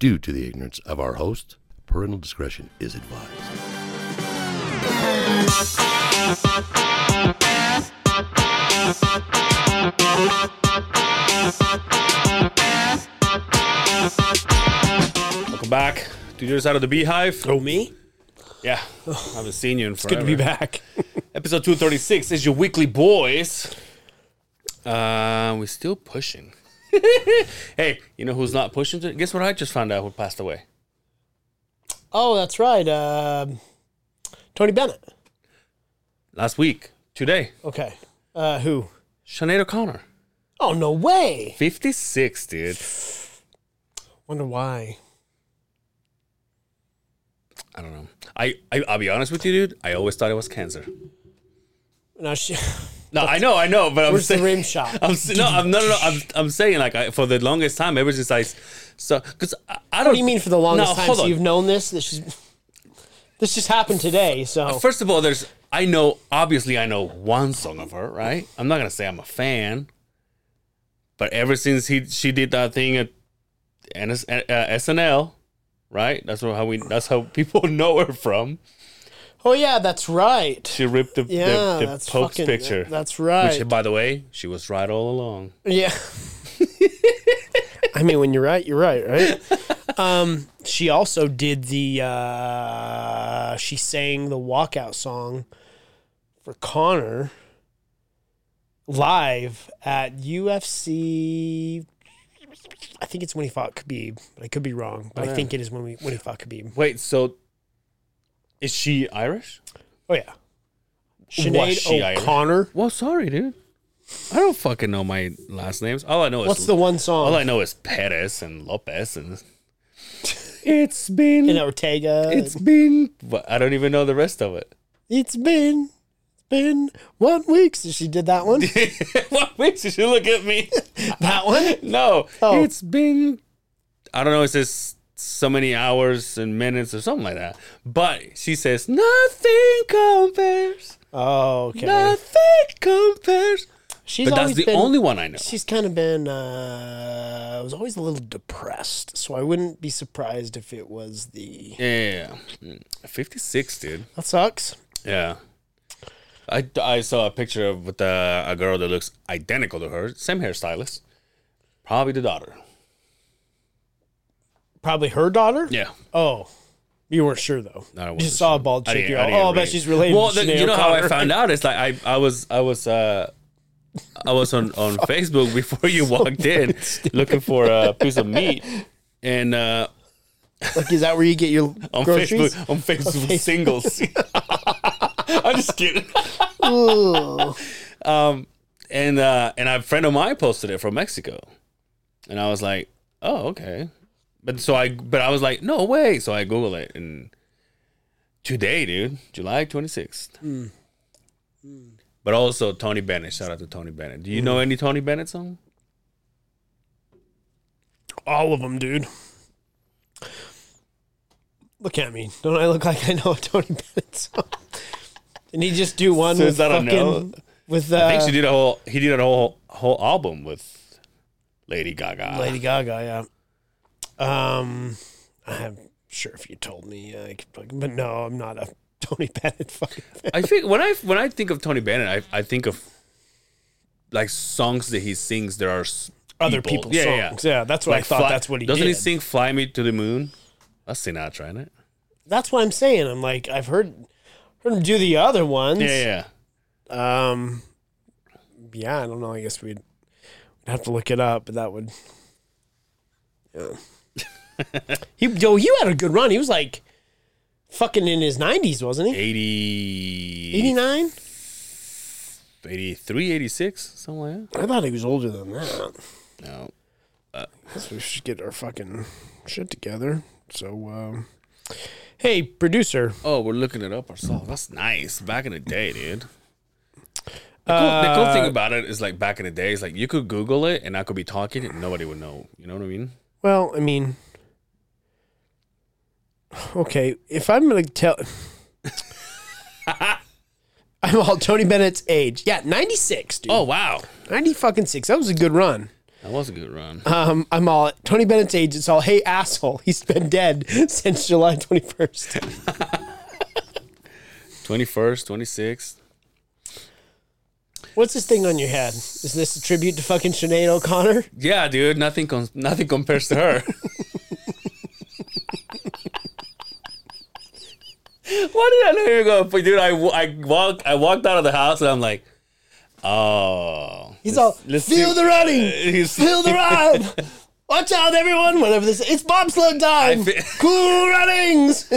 due to the ignorance of our host. Parental discretion is advised. Welcome back to the other side of the beehive. Oh, me? Yeah, I haven't seen you in It's forever. good to be back. Episode 236 is your weekly boys. Uh, we're still pushing. hey, you know who's not pushing? to- Guess what I just found out who passed away? oh, that's right. Um Tony Bennett. Last week. Today. Okay. Uh, who? Sinead O'Connor. Oh, no way. 56, dude. Wonder why. I don't know. I, I, I'll be honest with you, dude. I always thought it was cancer. No, she, No, I know, I know, but I'm where's the saying... rim shot? I'm s- no, I'm no, no, no. I'm, I'm saying like I, for the longest time, ever since I, s- so because I, I don't. What do you mean for the longest No, time? hold So on. you've known this? This just, this just happened today. So First of all, there's I know obviously I know one song of her, right? I'm not gonna say I'm a fan, but ever since he she did that thing at NS, uh, SNL, right? That's how we that's how people know her from. Oh yeah, that's right. She ripped the, Yeah, the, the that's Pope's fucking, picture. That's right. Which, by the way, she was right all along. Yeah. I mean, when you're right, you're right, right? Um, she also did the, uh, she sang the walkout song for Conor live at UFC. I think it's when he fought Khabib, but I could be wrong. But I yeah. think it is when we when he fought Khabib. Wait, so is she Irish? Oh yeah, Sinead she Irish? O'Connor. Well, sorry, dude. I don't fucking know my last names. All I know is What's the one song? all I know is Perez and Lopez and it's been and Ortega. it's been what, I don't even know the rest of it. It's been it's been one week since she did that one. what makes you look at me? that one. no, Oh. it's been I don't know. It says so many hours and minutes or something like that. But she says nothing compares. Oh, okay. Nothing compares. She's But that's the been, only one I know. She's kind of been. Uh, I was always a little depressed, so I wouldn't be surprised if it was the. Yeah, yeah. Mm. 56, dude. That sucks. Yeah. I, I saw a picture of with a, a girl that looks identical to her, same hairstylist. Probably the daughter. Probably her daughter. Yeah. Oh, you weren't sure though. No, I you just saw a bald chick. didn't- You're I oh, I bet she's related. Well, to the, you know how I found out? It's like I, I was I was uh I was on, on Facebook before you walked in looking for a piece of meat and uh Like, is that where you get your on groceries? Facebook on Facebook, Facebook. singles. I'm just kidding. Um, and uh, and a friend of mine posted it from Mexico, and I was like, oh okay, but so I but I was like, no way. So I googled it, and today, dude, July twenty sixth. Hmm. Hmm. But also Tony Bennett. Shout out to Tony Bennett. Do you know hmm. any Tony Bennett song? All of them, dude. Look at me. Don't I look like I know a Tony Bennett song? Didn't he just do one So with is that a no? fucking with uh, I think uh, she did a whole. He did a whole whole album with Lady Gaga. Lady Gaga, yeah. Um, I'm sure if you told me, I could, but no, I'm not a Tony Bennett fucking fan. I think when I when I think of Tony Bennett, I I think of like songs that he sings. There are s- Other people. people's Yeah, yeah, songs. Yeah, that's what I thought. Fly- that's what he doesn't did. he sing "Fly Me to the Moon"? That's Sinatra, isn't trying it? That's what I'm saying. I'm like, I've heard heard him do the other ones. Yeah, yeah. Um, yeah, I don't know. I guess we'd, we'd have to look it up, but that would. Yeah. He yo, you had a good run. He was like, fucking in his 90s, wasn't he? 80, 89. 83, 86, something like I thought he was older than that. No. Guess we should get our fucking shit together. So, um, hey, producer. Oh, we're looking it up ourselves. That's nice. Back in the day, dude. The cool, the cool thing Uh, about it is like back in the day, it's like you could Google it and I could be talking and nobody would know. You know what I mean? Well, I mean, okay, if I'm gonna tell, I'm all Tony Bennett's age. Yeah, 96, dude. Oh wow. 90 fucking six. That was a good run. That was a good run. Um, I'm all at Tony Bennett's age. It's all, hey asshole, he's been dead since July 21st. Twenty first, twenty sixth. What's this thing on your head? Is this a tribute to fucking Sinead O'Connor? Yeah, dude. Nothing. Com- nothing compares to her. Why did I know you were going? But dude, I, I walk. I walked out of the house and I'm like, oh. He's all, let's feel the running, He's- feel the ride. Watch out, everyone! Whatever this, it's bobsled time. Fe- cool runnings.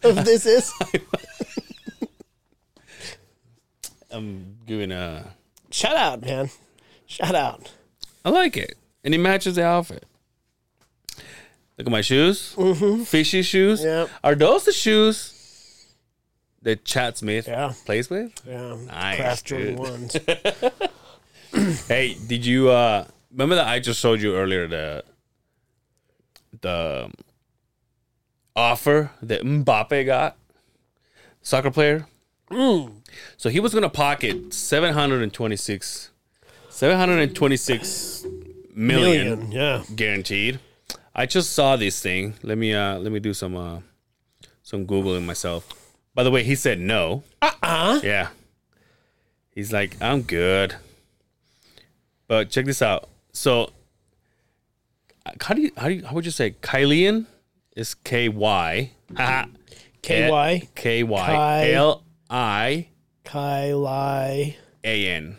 Whatever this is. I'm giving a. Shout out, man. Shout out. I like it, and it matches the outfit. Look at my shoes. Mm-hmm. Fishy shoes. Yep. Are those the shoes that Chad Smith Yeah. plays with? Yeah, Nice, craft Jordan ones. Hey, did you uh remember that I just showed you earlier the the offer that Mbappe got? Soccer player? So he was gonna pocket 726 726 million, Million, yeah. guaranteed. I just saw this thing. Let me uh let me do some uh some googling myself. By the way, he said no. Uh-uh. Yeah. He's like, I'm good. But check this out. So, how do you how do you how would you say Kylian is K Y KY. K Y Kai- L I Kylie. A N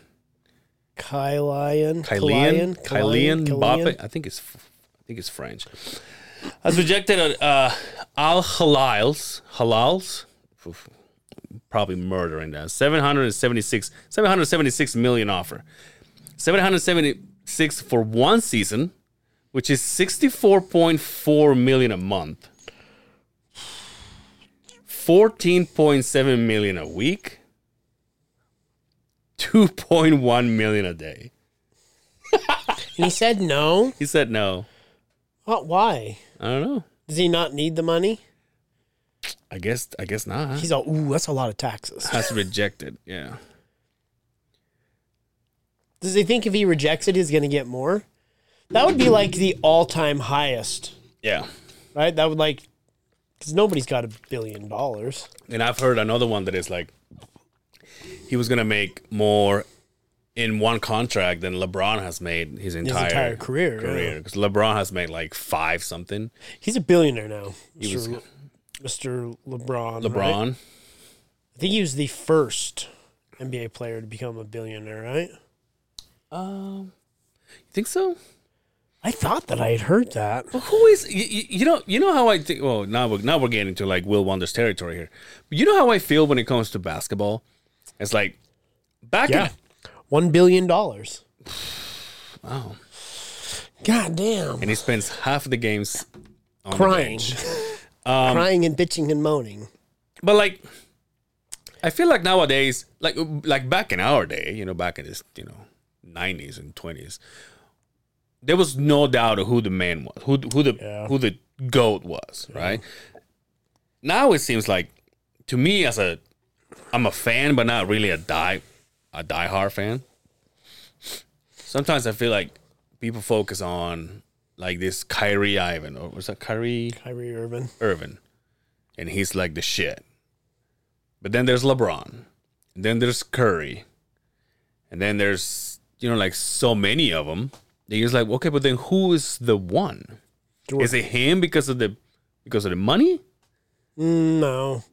Kylian. Kylian Kylian Kylian. I think it's I think it's French. Has rejected at uh, Al Halal's Halal's probably murdering that 776 776 million offer 776 for one season which is 64.4 million a month 14.7 million a week 2.1 million a day And he said no. he said no What? Why? i don't know Does he not need the money? I guess i guess not He's all, ooh, that's a lot of taxes. that's rejected yeah Does he think if he rejects it, he's going to get more? That would be like the all-time highest, yeah right? That would like, because nobody's got a billion dollars. And I've heard another one that is like he was gonna make more in one contract than LeBron has made his entire, entire career, yeah. Because LeBron has made like five something. He's a billionaire now, He was- Mr. Le- Mr. LeBron. right? LeBron, I think he was the first NBA player to become a billionaire, right? um, you think so? I thought that I had heard that. But who is you, you know you know how I think? Well, now we're now we're getting into like Will Wonder's territory here. But you know how I feel when it comes to basketball? It's like back Yeah. in One billion dollars. wow, God damn. and he spends half the games Crying. bench. Um, Crying and bitching and moaning. But like, I feel like nowadays, like like back in our day, you know, back in this, you know, nineties and twenties, there was no doubt of who the man was, who who the Yeah. who the goat was, right? Now it seems like, to me, as a, I'm a fan, but not really a die, a diehard fan. Sometimes I feel like people focus on like this Kyrie Ivan or was that Kyrie Kyrie Irving. Irvin, and he's like the shit. But then there's LeBron, and then there's Curry, and then there's you know like so many of them. You're like, okay, but then who is the one? Is it him because of the because of the money? Mm, No.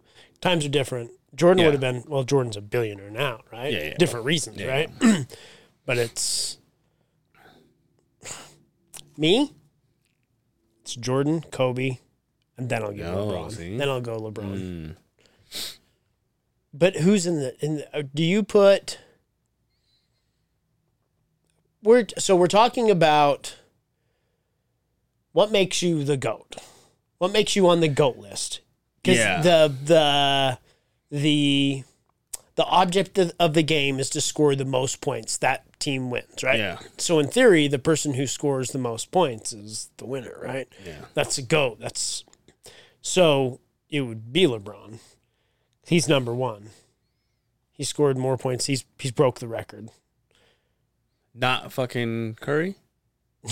Times are different. Jordan Yeah. would have been well, Jordan's a billionaire now, right? Yeah, yeah. Different reasons, right? but it's me, it's Jordan, Kobe, and then I'll give Oh, LeBron. see? Then I'll go LeBron. Mm. But who's in the in the, uh, do you put we're so we're talking about what makes you the goat? What makes you on the goat list? Because Yeah. the the the the object of, of the game is to score the most points. That team wins, right? Yeah. So in theory, the person who scores the most points is the winner, right? Yeah. That's a goat. That's so it would be LeBron. He's number one. He scored more points. He's he's broke the record. Not fucking Curry.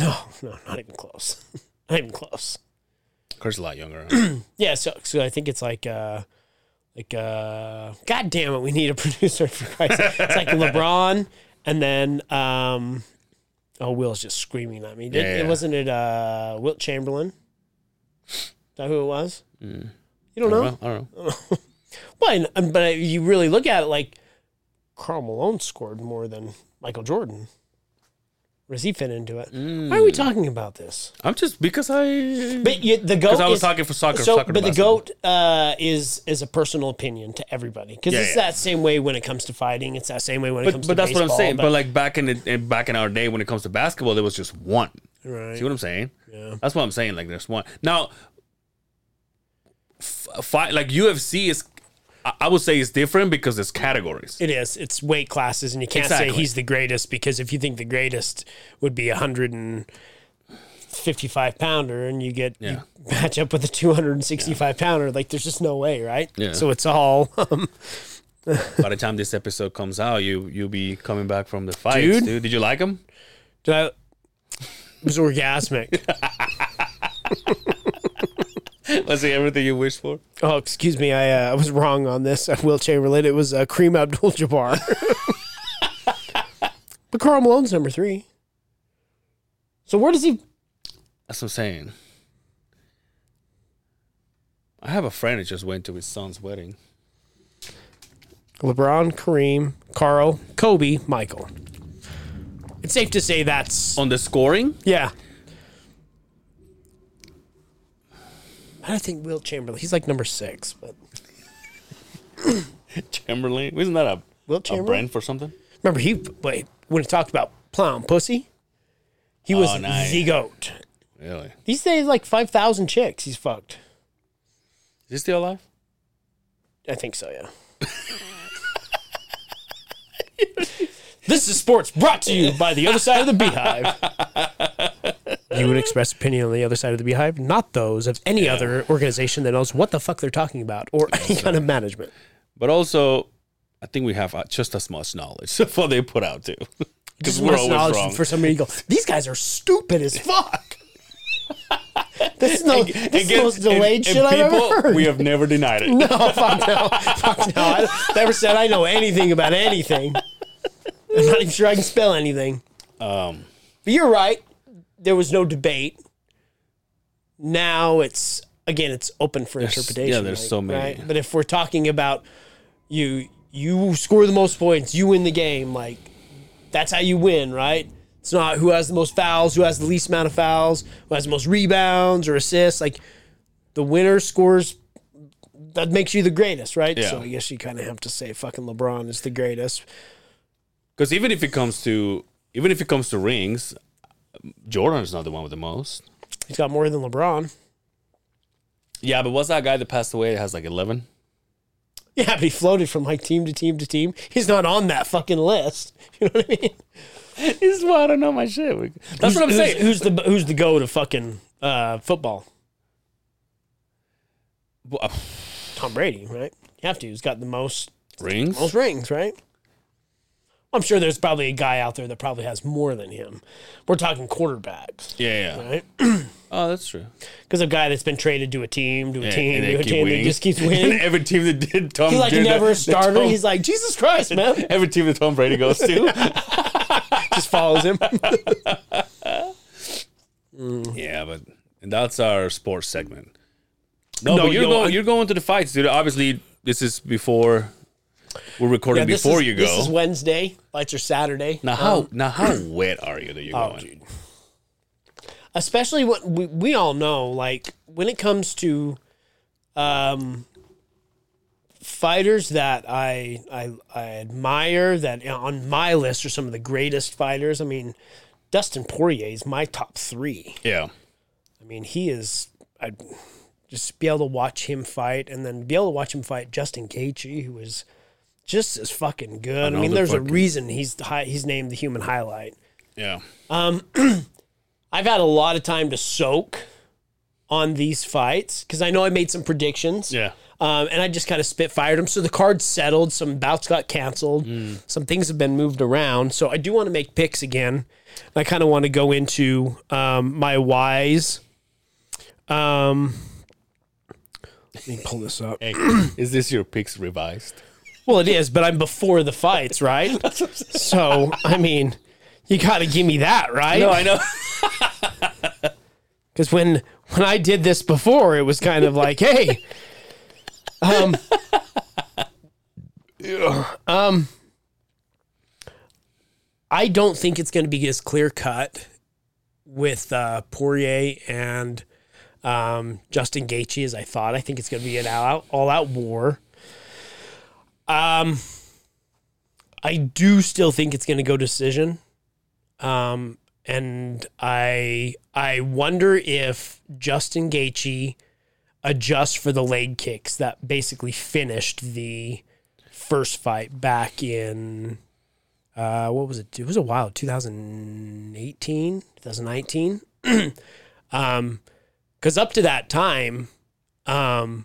No, no, not even close. not even close. Curry's a lot younger. huh? Yeah, so so I think it's like uh like uh God damn it, we need a producer for Christ's sake. It's like LeBron and then um oh Will's just screaming at me. Did, Yeah, It wasn't it uh Wilt Chamberlain? Is that who it was? Mm. You don't I know? don't know. I don't know. Well, and- but you really look at it like Karl Malone scored more than Michael Jordan. Does he fit into it? Why are we talking about this? I'm just because I But you, the goat because I was is- talking for soccer. so, soccer but the goat uh, is is a personal opinion to everybody because Yeah, it's yeah. that same way when it comes to fighting. It's that same way when it But, comes but to that's what I'm saying. But, like back in the back in our day, when it comes to basketball, there was just one. right, See what I'm saying? yeah. That's what I'm saying. Like there's one now. F- fight like UFC is. I- would say it's different because it's categories. It is. It's weight classes, and you can't say he's the greatest because if you think the greatest would be a hundred and fifty-five pounder, and you get Yeah. you match up with a two hundred and sixty-five pounder, like there's just no way, right? Yeah. So it's all. Um, By the time this episode comes out, you you'll be coming back from the fights, Dude. dude. Did you like him? did I- it was orgasmic. Was he everything you wished for? Oh, excuse me, I uh, was wrong on this. Uh, Wilt Chamberlain. It was uh, Kareem Abdul-Jabbar. but Karl Malone's number three. So where does he? That's what I'm saying. I have a friend that just went to his son's wedding. LeBron, Kareem, Karl, Kobe, Michael. It's safe to say that's On the scoring, yeah. I don't think Wilt Chamberlain. He's like number six, but Chamberlain, wasn't that a, Will a Chamberlain. brand for something? Remember he wait when he talked about plowing pussy. He oh, was Oh, nice. the goat. Really? These days, like five thousand chicks he's fucked. Is he still alive? I think so, yeah. this is sports brought to you by the other side of the beehive. You would express opinion on the other side of the beehive, not those of any other organization that knows what the fuck they're talking about or any kind of management. But also, I think we have uh, just as much knowledge of what they put out too. Because Just we're much always knowledge wrong. for somebody to go, these guys are stupid as fuck. this is, no, this is the Again, most delayed and- shit and I've ever heard. We have never denied it. No, fuck no. Fuck no. I never said I know anything about anything. I'm not even sure I can spell anything. Um, But you're right. There was no debate. Now it's again, it's open for interpretation. yeah, there's so many. Right? But if we're talking about you, you score the most points, you win the game. Like that's how you win, right? It's not who has the most fouls, who has the least amount of fouls, who has the most rebounds or assists. Like the winner scores. That makes you the greatest, right? Yeah. So I guess you kind of have to say fucking LeBron is the greatest. Because even if it comes to even if it comes to rings, Jordan is not the one with the most. He's got more than LeBron. Yeah, but what's that guy that passed away that has like eleven? Yeah, but he floated from like team to team to team. He's not on that fucking list. You know what I mean? This is why I don't know my shit. That's Who's- what I'm who's- saying. Who's the who's the go to fucking uh, football? Well, Tom Brady, right? You have to. He's got the most Rings? most rings, right? I'm sure there's probably a guy out there that probably has more than him. We're talking quarterbacks, Yeah, yeah. right? Oh, that's true. Because a guy that's been traded to a team, to a team, and to a team, that just keeps And winning. every team that did Tom Brady. He's like never a starter. Tom- He's like Jesus Christ, man. every team that Tom Brady goes to. just follows him. yeah, but and that's our sports segment. No, No, you're yo, going. I- You're going to the fights, dude. Obviously, this is before we're recording this before is, you go. This is Wednesday. Fights are Saturday. now, how Um, now how wet are you that you're Oh, going? dude. Especially what we, we all know, like when it comes to um, fighters that I, I I admire, that on my list are some of the greatest fighters. I mean, Dustin Poirier is my top three. Yeah, I mean, he is. I just be able to watch him fight, and then be able to watch him fight Justin Gaethje, who is just as fucking good. I, mean, Another there's a reason he's high, he's named the human highlight. yeah. Um, I've had a lot of time to soak on these fights because I know I made some predictions. Yeah. Um, and I just kind of spit fired him. So the card settled. Some bouts got canceled. Some things have been moved around. So I do want to make picks again. I kind of want to go into um, my whys. Um, let me pull this up. Hey, is this your picks revised? Well, it is, but I'm before the fights, right? so I mean, you got to give me that, right? No, I know. Because when when I did this before, it was kind of like, hey, um, um, I don't think it's going to be as clear cut with uh, Poirier and um, Justin Gaethje as I thought. I think it's going to be an all all out war. Um, I do still think it's going to go decision. Um, and I I wonder if Justin Gaethje adjusts for the leg kicks that basically finished the first fight back in uh, what was it? It was a while, 2018, 2019. um, because up to that time, um,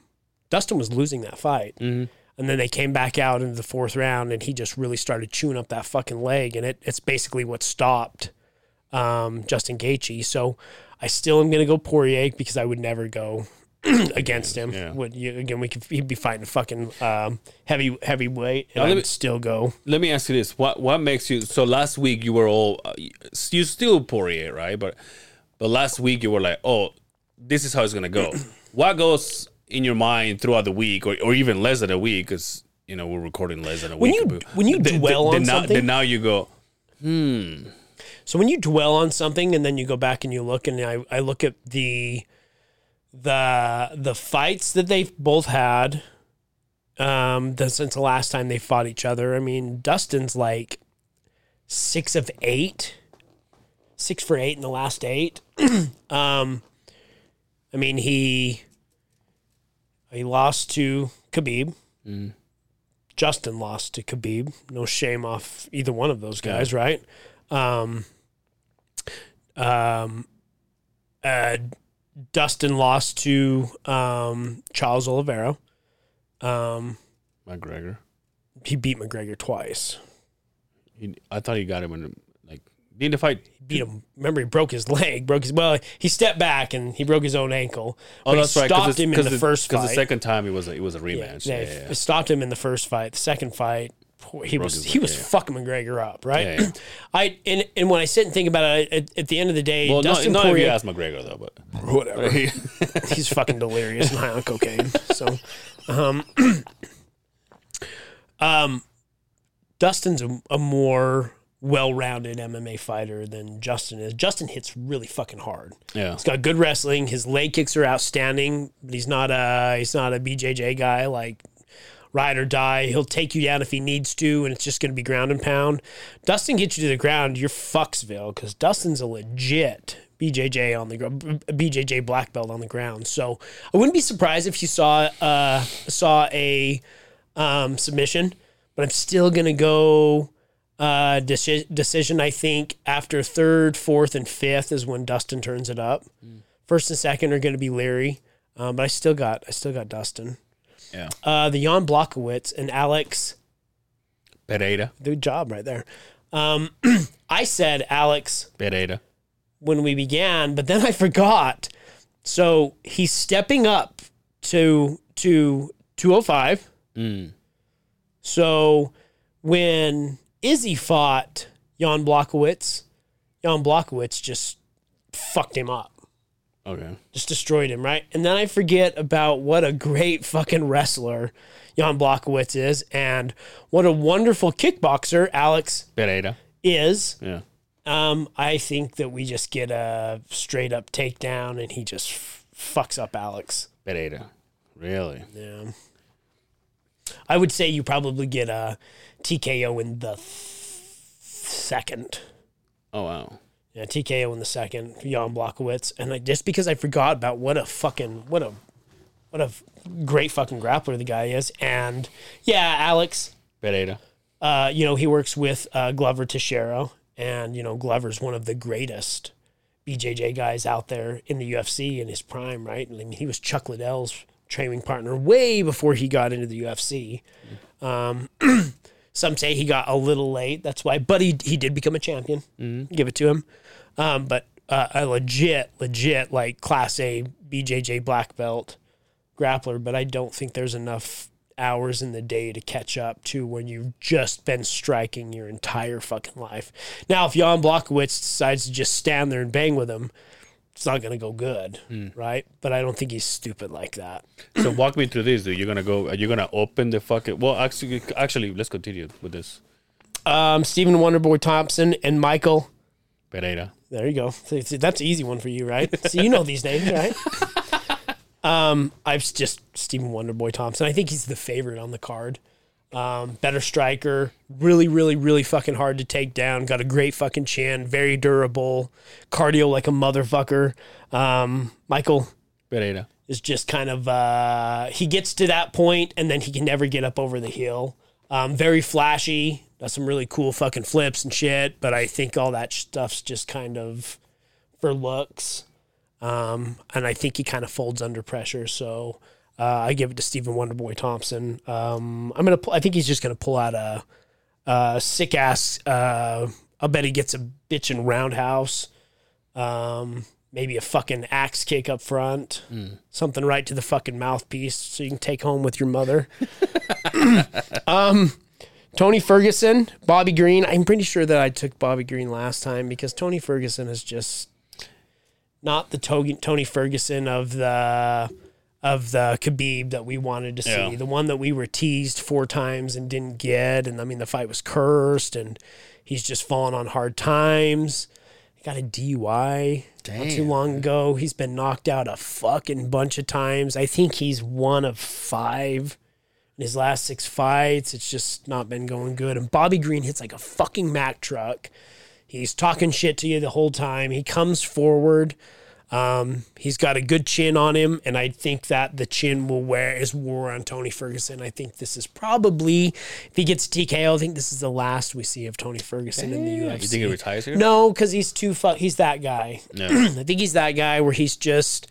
Dustin was losing that fight. And then they came back out into the fourth round, and he just really started chewing up that fucking leg, and it, it's basically what stopped um, Justin Gaethje. So I still am going to go Poirier because I would never go against him. Yeah. Would you again? We could he'd be fighting fucking um, heavy heavyweight, and Now, I would me- still go. Let me ask you this: what what makes you? So last week you were all uh, you still Poirier, right? But but last week you were like, oh, this is how it's gonna go. what goes in your mind throughout the week, or, or even less than a week? Because you know we're recording less than a When week. you- when you then- dwell then on now, something- then now you go, hmm. So when you dwell on something and then you go back and you look and I, I look at the the the fights that they've both had um the, since the last time they fought each other. I mean, Dustin's like six of eight. Six for eight in the last eight. um I mean he he lost to Khabib. Justin lost to Khabib. No shame off either one of those guys, right? Um, um, uh, Dustin lost to um, Charles Oliveira. Um, McGregor. he beat McGregor twice. He, I thought he got him in didn't the fight. Beat him. Remember, he broke his leg. Broke his well. He stepped back and he broke his own ankle. Oh, But he that's right. Stopped him in the, first because the second time it was a, it was a rematch. they Yeah, yeah, yeah. stopped him in the first fight. The second fight, he was he leg, was yeah, yeah. fucking McGregor up, right? Yeah, yeah. I and and when I sit and think about it, at, at the end of the day, Well, Dustin not, not if you ask McGregor though, but whatever. he's fucking delirious and high on cocaine. So, um, um, Dustin's a, a more well-rounded MMA fighter than Justin is. Justin hits really fucking hard. yeah. He's got good wrestling. His leg kicks are outstanding, but he's not a he's not a BJJ guy like ride or die. He'll take you down if he needs to, and it's just going to be ground and pound. Dustin gets you to the ground, you're fucksville because Dustin's a legit BJJ on the ground, BJJ black belt on the ground. So I wouldn't be surprised if you saw uh, saw a um, submission, but I'm still going to go uh, deci- decision. I think after third, fourth, and fifth is when Dustin turns it up. First and second are going to be Leary, um, but I still got I still got Dustin. Yeah. Uh, the Jan Blachowicz and Alex, Pereira. good job right there. Um, I said Alex Pereira. when we began, but then I forgot. So he's stepping up to to 205. Mm. So when Izzy fought Jan Blachowicz, Jan Blachowicz just fucked him up. Okay. Just destroyed him, right? And then I forget about what a great fucking wrestler Jan Blachowicz is and what a wonderful kickboxer Alex Pereira. is. Yeah. Um, I think that we just get a straight up takedown and he just f- fucks up Alex. Pereira. Really? Yeah. I would say you probably get a TKO in the th- second. Oh wow. Yeah, TKO in the second, Jan Blachowicz. And like, just because I forgot about what a fucking, what a, what a great fucking grappler the guy is. And yeah, Alex, Pereira. uh, you know, he works with uh, Glover Teixeira, and you know, Glover's one of the greatest BJJ guys out there in the UFC in his prime, right? I mean, he was Chuck Liddell's training partner way before he got into the UFC. Um, some say he got a little late. That's why, but he he did become a champion. Give it to him. Um, but uh, a legit, legit like class A BJJ black belt grappler. But I don't think there's enough hours in the day to catch up to when you've just been striking your entire fucking life. Now, if Jan Blachowicz decides to just stand there and bang with him, it's not going to go good, right? But I don't think he's stupid like that. So walk me through this, dude. You're gonna go. You're you gonna open the fucking? Well, actually, actually, let's continue with this. Um, Stephen Wonderboy Thompson and Michael. Pereira. There you go. That's an easy one for you, right? So you know these names, right? Um, I've just Stephen Wonderboy Thompson. I think he's the favorite on the card. Um, better striker, really, really, really fucking hard to take down. Got a great fucking chin, very durable, cardio like a motherfucker. Um, Michael Pereira. is just kind of uh, he gets to that point and then he can never get up over the hill. Um, very flashy, does some really cool fucking flips and shit, but I think all that stuff's just kind of for looks. Um, and I think he kind of folds under pressure. So uh, I give it to Stephen Wonderboy Thompson. Um, I'm gonna. Pull, I think he's just gonna pull out a, a sick ass. Uh, I bet he gets a bitchin' roundhouse. Um, maybe a fucking axe kick up front. Something right to the fucking mouthpiece, so you can take home with your mother. um, Tony Ferguson, Bobby Green. I'm pretty sure that I took Bobby Green last time because Tony Ferguson is just not the Tony Ferguson of the of the Khabib that we wanted to see. Yeah. The one that we were teased four times and didn't get. And I mean, the fight was cursed, and he's just fallen on hard times. He got a DUI not too long ago. He's been knocked out a fucking bunch of times. I think he's one of five in his last six fights. It's just not been going good. And Bobby Green hits like a fucking Mack truck. He's talking shit to you the whole time. He comes forward. Um, he's got a good chin on him, and I think that the chin will wear is war on Tony Ferguson. I think this is probably if he gets TKO, I think this is the last we see of Tony Ferguson in the. UFC. You think he retires here? No, because he's too fu- He's that guy. No. I think he's that guy where he's just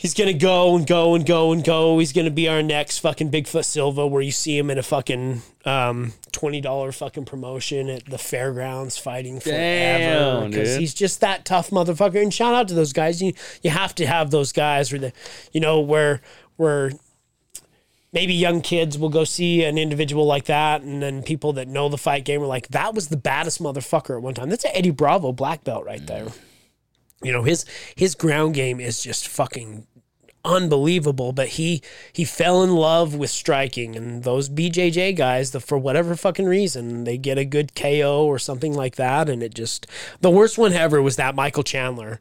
he's gonna go and go and go and go. He's gonna be our next fucking Bigfoot Silva, where you see him in a fucking um, twenty dollar fucking promotion at the fairgrounds fighting forever because he's just that tough motherfucker. And shout out to those guys. You you have to have those guys where the you know where where maybe young kids will go see an individual like that, and then people that know the fight game are like, that was the baddest motherfucker at one time. That's an Eddie Bravo black belt right there. You know his his ground game is just fucking unbelievable. But he he fell in love with striking, and those BJJ guys, the for whatever fucking reason, they get a good KO or something like that, and it just the worst one ever was that Michael Chandler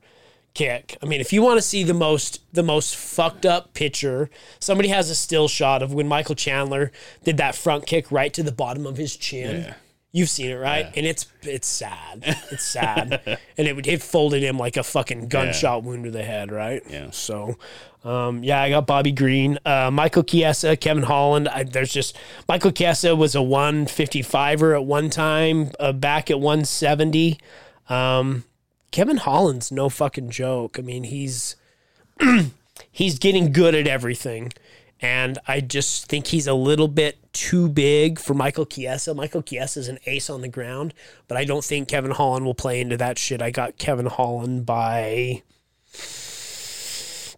kick. I mean, if you want to see the most the most fucked up picture, somebody has a still shot of when Michael Chandler did that front kick right to the bottom of his chin. Yeah. You've seen it, right? And it's it's sad. It's sad. and it would it folded him like a fucking gunshot wound to the head, right? Yeah. So um, yeah, I got Bobby Green, uh, Michael Chiesa, Kevin Holland. I, there's just Michael Chiesa was a 155er at one time, uh, back at 170. Um, Kevin Holland's no fucking joke. I mean, he's he's getting good at everything. And I just think he's a little bit too big for Michael Chiesa. Michael Chiesa is an ace on the ground, but I don't think Kevin Holland will play into that shit. I got Kevin Holland by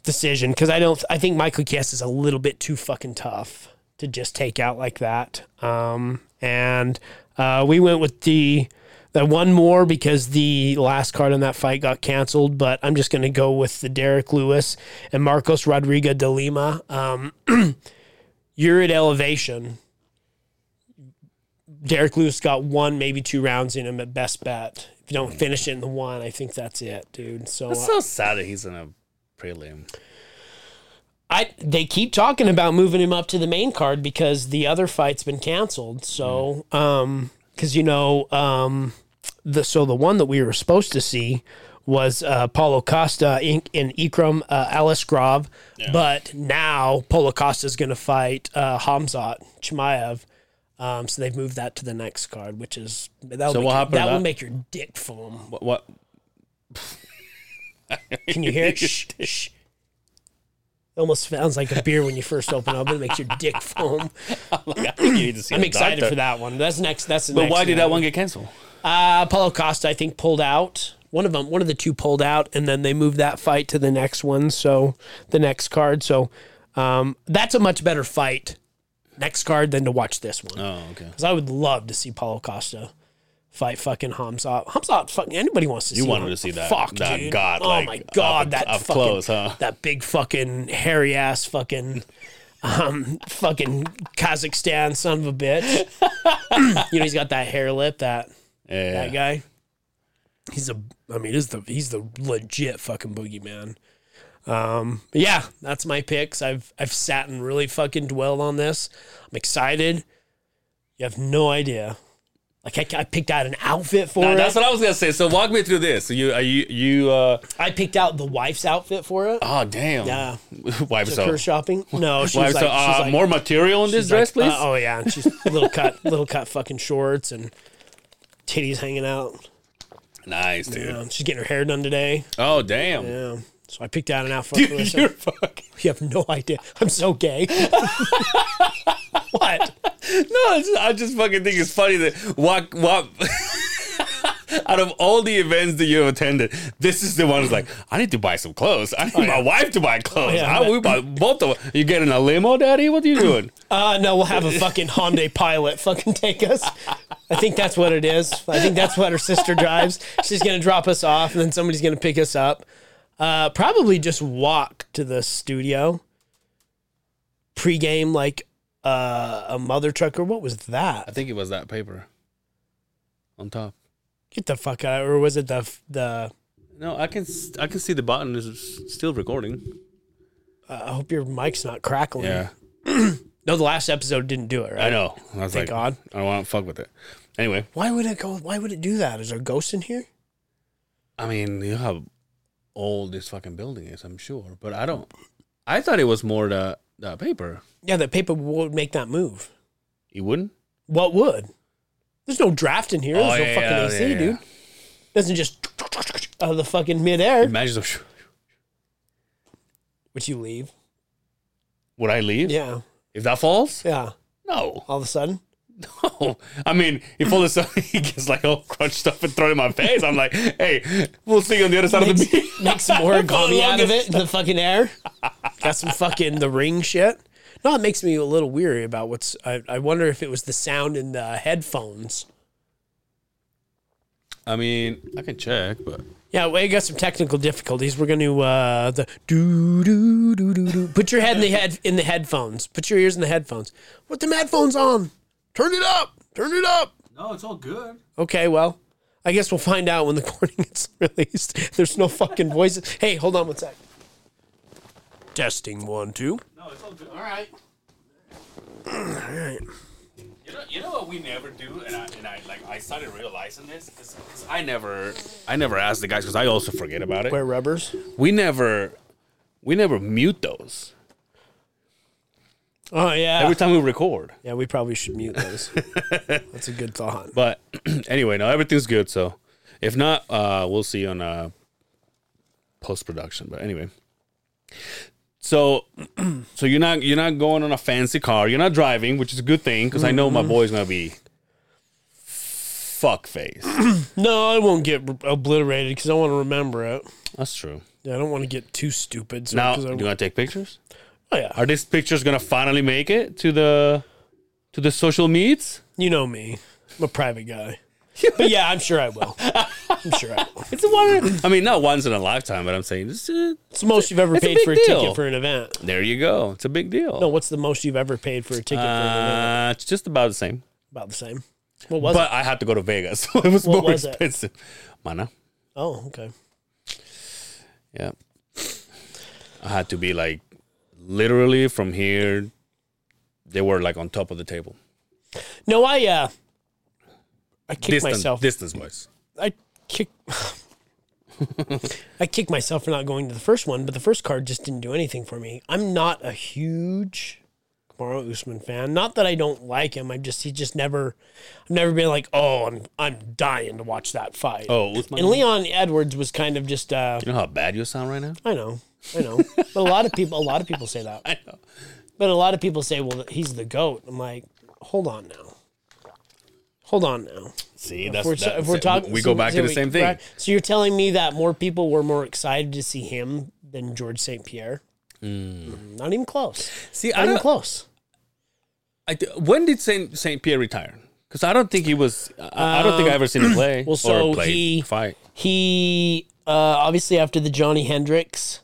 decision because I don't. I think Michael Chiesa is a little bit too fucking tough to just take out like that. Um, and uh, we went with the the one more because the last card in that fight got canceled. But I'm just going to go with the Derek Lewis and Marcos Rogério de Lima. Um, you're at elevation. Derek Lewis got one, maybe two rounds in him at best bet. If you don't finish it in the one, I think that's it, dude. So That's so sad that he's in a prelim. I they keep talking about moving him up to the main card because the other fight's been canceled. So, um, because you know, um, the so the one that we were supposed to see was uh, Paulo Costa in, in Ikram uh, Aliskerov, but now Paulo Costa is going to fight uh, Hamzat Chimaev. Um, so they've moved that to the next card, which is that So will what make, happened that will that? make your dick foam. What? what? Can you hear it? shh, shh. Almost sounds like a beer when you first open up. It makes your dick foam. Like, I think you need to see I'm a excited doctor. for that one. That's next. That's the But next why did that one get canceled? Uh, Paulo Costa, I think, pulled out. One of them, one of the two pulled out, and then they moved that fight to the next one. So the next card. So um, that's a much better fight next card than to watch this one. Oh, okay. Because I would love to see Paulo Costa fight fucking Hamzat. Hamzat, fucking anybody wants to You see. You wanted Ham- to see that- Fuck, that dude. god, Oh like, my god, up- that up fucking, close, huh? that big fucking hairy ass fucking. Um, fucking Kazakhstan son of a bitch. you know he's got that hair lip, that Yeah. that guy. He's a, I mean, he's the he's the legit fucking boogeyman. Um, yeah, that's my picks. I've I've sat and really fucking dwelled on this. I'm excited. You have no idea. Like I, I picked out an outfit for Now, it. that's what I was gonna say. So walk me through this. So you are you you uh I picked out the wife's outfit for it. oh damn. Yeah. Wipe Took so her shopping. No, she wipe was like, so she's uh, like more material in this dress, like, please. uh, oh yeah, and she's little cut, little cut fucking shorts and titties hanging out. nice, dude. Yeah, she's getting her hair done today. Oh damn. Yeah. So I picked out an outfit for Dude, myself. you're fucking You have no idea. I'm so gay. what? No, it's, I just fucking think it's funny that walk walk out of all the events that you have attended, this is the one who's like, I need to buy some clothes. I need my wife to buy clothes. Oh, yeah, I, we buy both of them. You getting a limo, daddy? What are you doing? Uh, no, we'll have a fucking Hyundai pilot fucking take us. I think that's what it is. I think that's what her sister drives. She's gonna drop us off, and then somebody's gonna pick us up. Uh, probably just walk to the studio. Pre-game, like uh, a mother trucker. what was that? I think it was that paper on top. Get the fuck out! Or was it the the? No, I can I can see the button is still recording. Uh, I hope your mic's not crackling. Yeah, No, the last episode didn't do it. Right? I know. I was Thank like, God. I don't want to fuck with it. Anyway, Why would it go? Why would it do that? Is there a ghost in here? I mean, you how old this fucking building is, I'm sure, but I don't. I thought it was more the the paper. Yeah, the paper would make that move. You wouldn't? What would? There's no draft in here. There's Oh, no yeah, fucking yeah, AC, yeah, yeah. dude. Doesn't just out of the fucking midair. Imagine so. Would you leave? Would I leave? Yeah, If that falls? yeah. No. All of a sudden, No. I mean, if all of a sudden he gets like all crunched up and thrown in my face, I'm like, hey, we'll see you on the other side of the makes, beach. make some origami out of it in the fucking air. Got some fucking the ring shit. No, it makes me a little weary about what's. I, I wonder if it was the sound in the headphones. I mean, I can check, but Yeah, we got some technical difficulties. We're going to uh, the do do do do do. Put your head in the head in the headphones. Put your ears in the headphones. Put the headphones on. Turn it up. Turn it up. no, it's all good. Okay, well, I guess we'll find out when the recording gets released. There's no fucking voices. Hey, hold on one sec. Testing one two. No, it's all good. All right. Alright. You know, you know what we never do, and I, and I like I started realizing this because I never I never asked the guys because I also forget about it. Wear rubbers. We never we never mute those Oh yeah. every time we record. yeah, we probably should mute those. That's a good thought. But anyway, no, everything's good. So if not, uh, we'll see on uh, post production. But anyway, so so you're not you're not going on a fancy car. You're not driving, which is a good thing because I know my boy's gonna be fuck face. No, I won't get obliterated because I want to remember it. That's true. Yeah, I don't want to get too stupid. So, Now, 'cause I, you gonna take pictures? Oh yeah, Are these pictures gonna finally make it to the to the social meets? you know me. I'm a private guy. but yeah, I'm sure I will. I'm sure I will. It's a one. I mean, not once in a lifetime, but I'm saying this. Uh, It's the most you've ever It's a paid big for a deal. ticket for an event. there you go. It's a big deal. No, what's the most you've ever paid for a ticket for an event? uh, it's just about the same. About the same. What was but it? I had to go to Vegas, so it was What more was it? expensive. Mana, Oh, okay. yeah. I had to be like literally from here. They were like on top of the table. No, I uh, I kicked Distance, myself. distance wise. I kick. I kicked myself for not going to the first one, but the first card just didn't do anything for me. I'm not a huge Kamaru Usman fan. Not that I don't like him. I just he just never. I've never been like, oh, I'm I'm dying to watch that fight. Oh, Usman. and Leon Edwards was kind of just. uh you know how bad you sound right now? I know. I know. but a lot of people, a lot of people say that. I know. But a lot of people say, well, he's the goat. I'm like, hold on now. Hold on now. See, If that's we're, that- if we're talking, We go back to the same thing. So you're telling me that more people were more excited to see him than George St. Pierre? Mm, Not even close. See, Not I even close. I when did Saint Saint Pierre retire? Because I don't think he was. I, I don't think I ever seen him play. Well, so play, he- fight. He uh, obviously after the Johnny Hendricks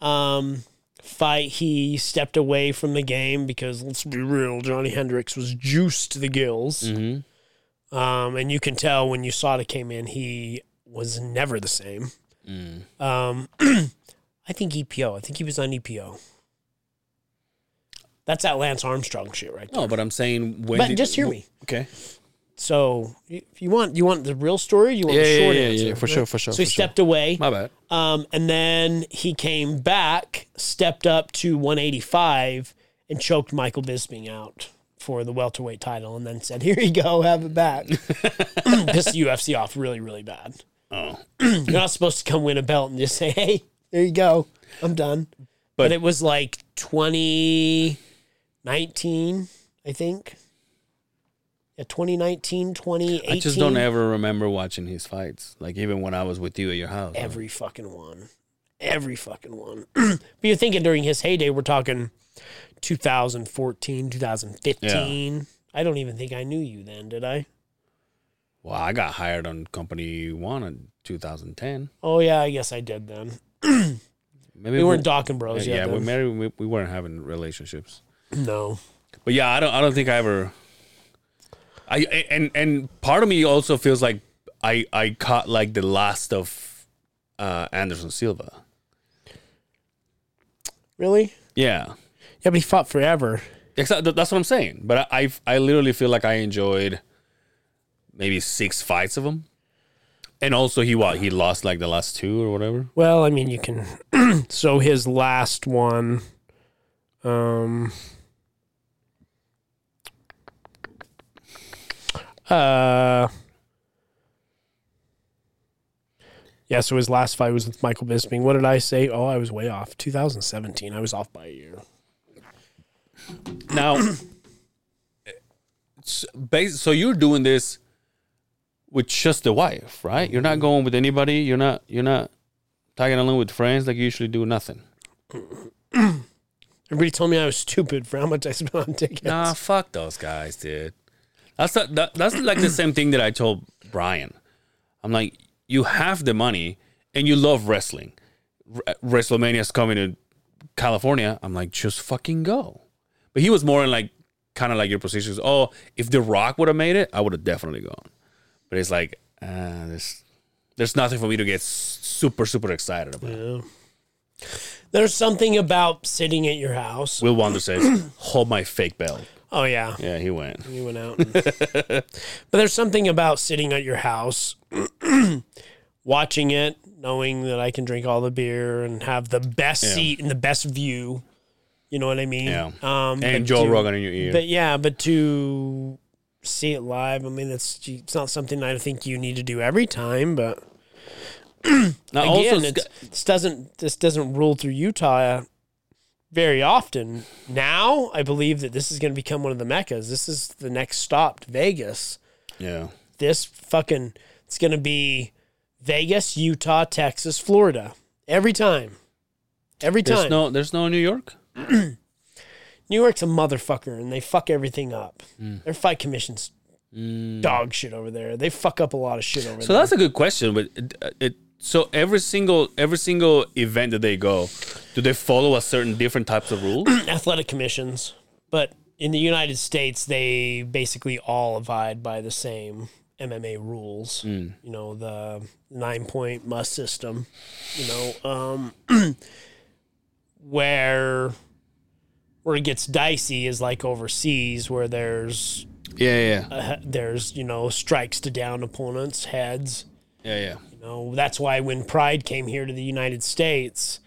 um, fight, he stepped away from the game because let's be real, Johnny Hendricks was juiced to the gills. Mm-hmm. Um, and you can tell when USADA came in, he was never the same. Mm. Um, I think EPO. I think he was on EPO. That's that Lance Armstrong shit right there. No, but I'm saying when. but did- just hear me. Okay. So if you want, you want the real story. You want Yeah, the short yeah, answer. yeah, for sure, for sure, So he sure. stepped away. My bad. Um, and then he came back, stepped up to 185, and choked Michael Bisping out for the welterweight title, and then said, "Here you go, have it back." Pissed the UFC off really, really bad. Oh, You're not supposed to come win a belt and just say, "Hey, there you go, I'm done." But, But- it was like 2019, I think. Yeah, 2019, 2018. I just don't ever remember watching his fights. Like even when I was with you at your house. Every fucking one. Every fucking one. but you're thinking during his heyday, we're talking 2014, 2015. I don't even think I knew you then, did I? Well, I got hired on Company One in 2010. Oh, yeah, I guess I did then. Maybe We weren't Dawkin Bros Yeah, yet. we married. We, we weren't having relationships. No. But yeah, I don't. I don't think I ever. I and and part of me also feels like I I caught like the last of uh Anderson Silva. Really? Yeah, Yeah, but he fought forever. exactly. That's what I'm saying. But I I, I literally feel like I enjoyed maybe six fights of him, and also he what he lost like the last two or whatever. Well, I mean, you can. so his last one. Um. Uh. Yeah, so his last fight was with Michael Bisping. What did I say? Oh, I was way off. 2017. I was off by a year. Now, so you're doing this with just the wife, right? You're not going with anybody. You're not. You're not tagging along with friends like you usually do. Nothing. Everybody told me I was stupid for how much I spent on tickets. Nah, fuck those guys, dude. That's that, that's like the same thing that I told Brian. I'm like, you have the money and you love wrestling. R- WrestleMania's coming to California. I'm like, just fucking go. But he was more in like, kind of like your positions. Oh, if The Rock would have made it, I would have definitely gone. But it's like, uh, there's, there's nothing for me to get super, super excited about. Yeah. There's something about sitting at your house. Will Wonder says, hold my fake belt. Oh, yeah. Yeah, he went. He went out. and- but there's something about sitting at your house, watching it, knowing that I can drink all the beer and have the best Yeah. seat and the best view. You know what I mean? Yeah. Um, And Joe to- Rogan in your ear. But yeah, but to see it live, I mean, it's it's not something I think you need to do every time. But Now, again, also, it's, this doesn't this doesn't rule through Utah very often. Now, I believe that this is going to become one of the meccas. This is the next stop to Vegas. yeah. This fucking it's going to be Vegas, Utah, Texas, Florida every time. Every There's time. no, there's no New York. New York's a motherfucker, and they fuck everything up. Mm. Their fight commissions dog shit over there. They fuck up a lot of shit over So there. So that's a good question, but it, it so every single every single event that they go, do they follow a certain different types of rules? athletic commissions, but in the United States, they basically all abide by the same MMA rules. You know, the nine point must system. You know, um, where where it gets dicey is like overseas, where there's yeah, yeah, uh, there's you know strikes to down opponents' heads. yeah, yeah. Know, that's why when Pride came here to the United States,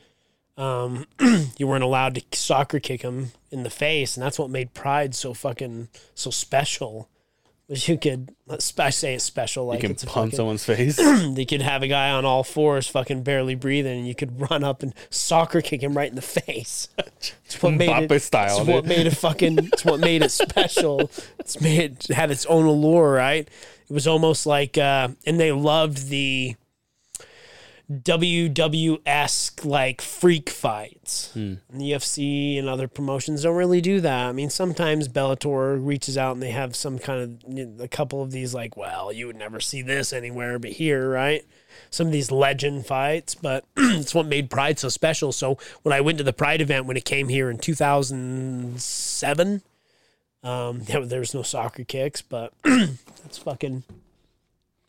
um, you weren't allowed to soccer kick him in the face, and that's what made Pride so fucking so special. But you could, I say it's special. Like You can punch fucking- someone's face. you could have a guy on all fours, fucking barely breathing, and you could run up and soccer kick him right in the face. It's what made it. Mbappé style, It's what made it fucking. It's what made it special. It's made it had its own allure, right? It was almost like, uh, and they loved the WWS like freak fights. Hmm. And the UFC and other promotions don't really do that. I mean, sometimes Bellator reaches out and they have some kind of a couple of these like, well, you would never see this anywhere but here, right? Some of these legend fights, but it's what made Pride so special. So when I went to the Pride event when it came here in 2007, um, there was no soccer kicks, but that's fucking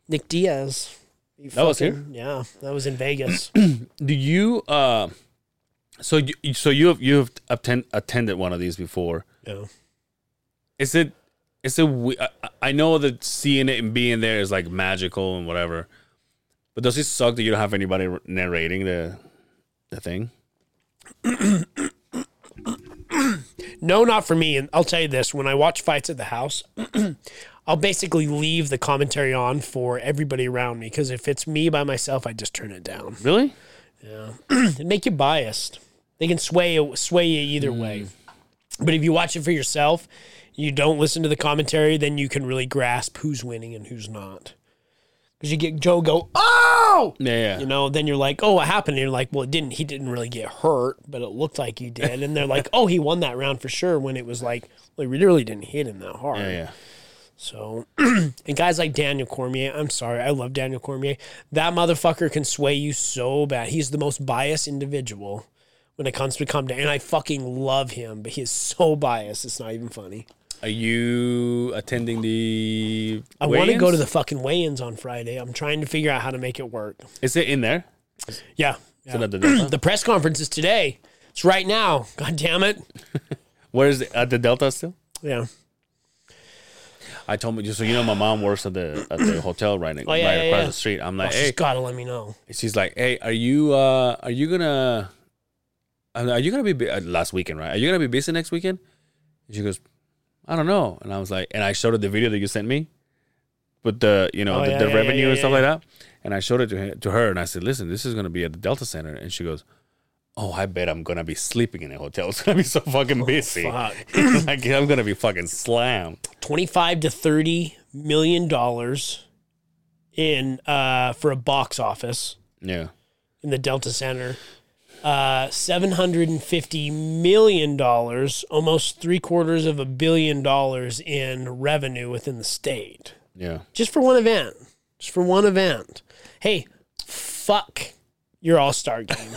Nick Diaz. That was here. Yeah, that was in Vegas. Do you uh so you so you have you have attend, attended one of these before? yeah. Is it is it I know that seeing it and being there is like magical and whatever. But does it suck that you don't have anybody narrating the the thing? No, not for me. And I'll tell you this: when I watch fights at the house, I'll basically leave the commentary on for everybody around me because if it's me by myself, I just turn it down. Really? Yeah, it make you biased. They can sway sway you either mm. way. But if you watch it for yourself, you don't listen to the commentary, then you can really grasp who's winning and who's not. Because you get Joe go, oh, Yeah, yeah. you know, then you're like, oh, what happened? And you're like, well, it didn't. He didn't really get hurt, but it looked like he did. And they're like, oh, he won that round for sure. When it was like, well, he really didn't hit him that hard. yeah, yeah. So, and guys like Daniel Cormier, I'm sorry, I love Daniel Cormier. That motherfucker can sway you so bad. He's the most biased individual when it comes to come down. And I fucking love him, but he is so biased. It's not even funny. Are you attending the I want to go to the fucking weigh-ins on Friday. I'm trying to figure out how to make it work. Is it in there? Yeah. Is it at the Delta? The press conference is today. It's right now. God damn it. Where is it? At the Delta still? Yeah. I told me just so you know my mom works at the at the hotel right, Oh, yeah, right yeah, across yeah. the street. I'm Oh, like, she's hey, got to let me know. she's like, hey, are you uh are you gonna uh, are you gonna be bu- uh, last weekend right? Are you gonna be busy next weekend? And she goes, I don't know. And I was like, and I showed her the video that you sent me with the you know Oh, the, the revenue and stuff like that. And I showed it to her, to her, and I said, listen, this is gonna be at the Delta Center. And she goes. Oh, I bet I'm gonna be sleeping in a hotel. It's gonna be so fucking busy. Oh, fuck. like I'm gonna be fucking slammed. 25 to 30 million dollars in uh for a box office Yeah. in the Delta Center. Uh, seven hundred and fifty million dollars, almost three quarters of a billion dollars in revenue within the state, Yeah. just for one event. Just for one event. Hey, fuck your All Star game.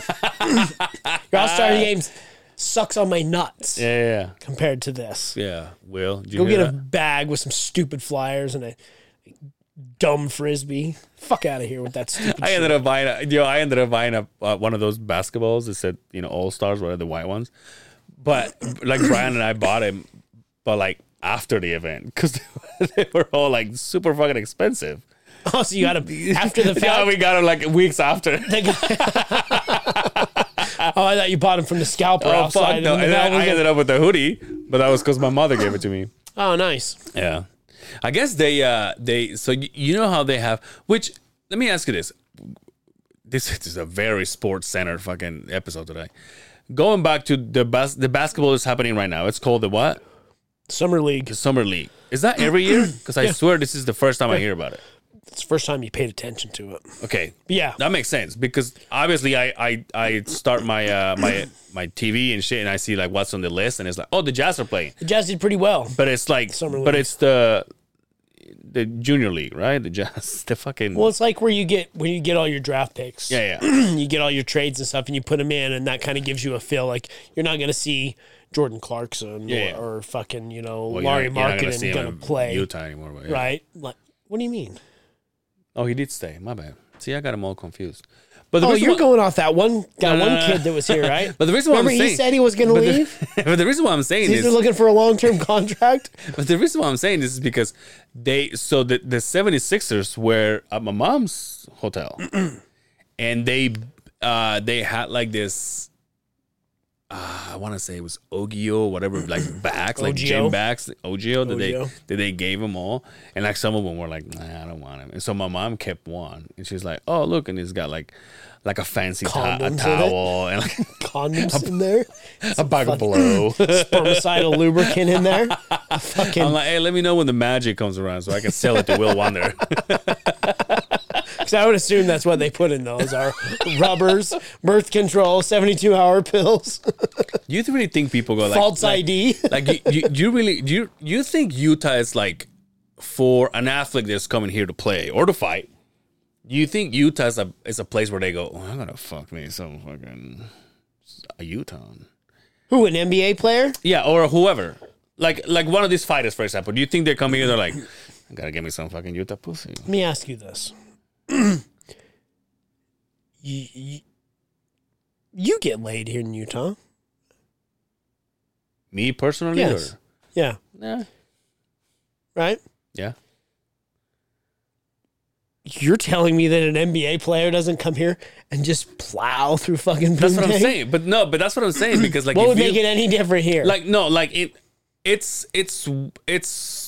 your All Star games sucks on my nuts Yeah. Yeah. compared to this. Yeah. Will, Go get a bag with some stupid flyers and a dumb frisbee. Fuck out of here with that stupid I shit. ended up buying a, you know, I ended up buying a uh, one of those basketballs that said, you know, All Stars, what are the white ones? But like Brian and I bought him, but like after the event because they were all like super fucking expensive. Oh, so you got to after the Yeah, fact. we got them like weeks after. oh, I thought you bought him from the scalper Oh outside. fuck no! and I was- ended up with the hoodie, but that was because my mother gave it to me. oh, nice. Yeah, I guess they uh they so y- you know how they have which let me ask you this. This is a very sports centered fucking episode today. Going back to the bas- the basketball is happening right now. It's called the what? Summer league. Summer league. Is that every year? Because I swear this is the first time I hear about it. It's the first time you paid attention to it. Okay, yeah. that makes sense because obviously I I, I start my uh, my my TV and shit and I see like what's on the list and it's like oh the Jazz are playing. The Jazz did pretty well. But it's like, Summer but league. it's the the junior league, right? The Jazz, the fucking Well, it's like where you get where you get all your draft picks. yeah, yeah, you get all your trades and stuff, and you put them in, and that kind of gives you a feel like you're not going to see Jordan Clarkson Yeah, yeah. or, or fucking you know Well, you're Lauri not- you're not gonna see Markkanen him going to play, Utah anymore, yeah. right? Like, what do you mean? Oh, he did stay. My bad. See, I got him all confused. But the Oh, you're why- going off that one that No, one no, no. kid that was here, right? But the reason why I'm Remember he saying- said he was going to leave. the, but the reason why I'm saying He's this, looking for a long term contract. but the reason why I'm saying this is because they, so the the 76ers were at my mom's hotel, and they, uh, they had like this. Uh, I want to say it was Ogio, whatever, like bags, like gym bags, Ogio that they that they gave them all, and like some of them were like, nah, I don't want them, and so my mom kept one, and she's like, oh look, and it's got like like a fancy to- a towel and like Condoms in there. a bag of blow. Spermicidal lubricant in there. Fucking. I'm like, hey, let me know when the magic comes around so I can sell it to Will Wonder. Because I would assume that's what they put in those are rubbers, birth control, 72 hour pills, Do you really think people go like false like, ID. like you, you, do you really do you, you think Utah is like for an athlete that's coming here to play or to fight? Do you think Utah is a is a place where they go, oh, I'm gonna fuck me some fucking a Utah? Who, an NBA player? Yeah, or whoever. Like like one of these fighters, for example. Do you think they're coming here? They're like, I gotta get me some fucking Utah pussy. Let me ask you this. you, you, you get laid here in Utah. Me personally, Yes. or Yeah. yeah, Right? yeah. You're telling me that an NBA player doesn't come here and just plow through fucking That's what I'm saying. But no, but that's what I'm saying because like What if would you- make it any different here? like no like it it's it's it's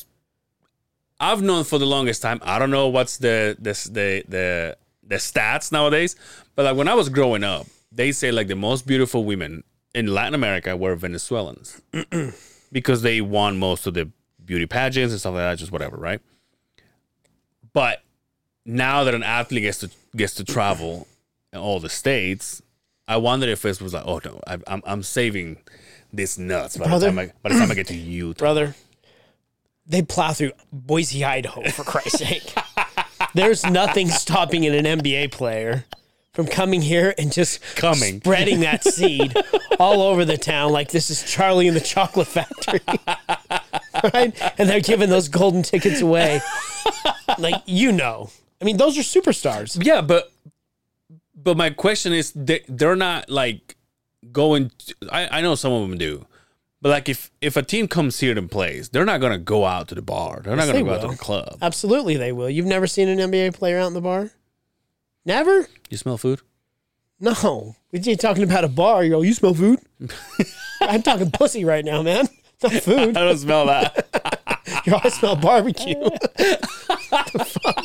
i've known for the longest time i don't know what's the this the the the stats nowadays but like when i was growing up they say like the most beautiful women in latin america were venezuelans because they won most of the beauty pageants and stuff like that just whatever right but now that an athlete gets to gets to travel in all the states I wonder if it was like, oh no, I, I'm I'm saving this nuts by Brother. the time I by the time I get to Utah. brother. They plow through Boise, Idaho, for Christ's sake. There's nothing stopping an NBA player from coming here and just Coming. spreading that seed all over the town like this is Charlie in the Chocolate Factory. right? And they're giving those golden tickets away. Like, you know. I mean, those are superstars. Yeah, but but my question is, they, they're not like going. To, I I know some of them do, but like if if a team comes here and plays, they're not gonna go out to the bar. They're not gonna they go out to the club. Absolutely, they will. You've never seen an NBA player out in the bar? Never? You smell food? No. You're talking about a bar. You go, you smell food? I'm talking pussy right now, man. Not food. I don't smell that. You always smell barbecue. What the fuck?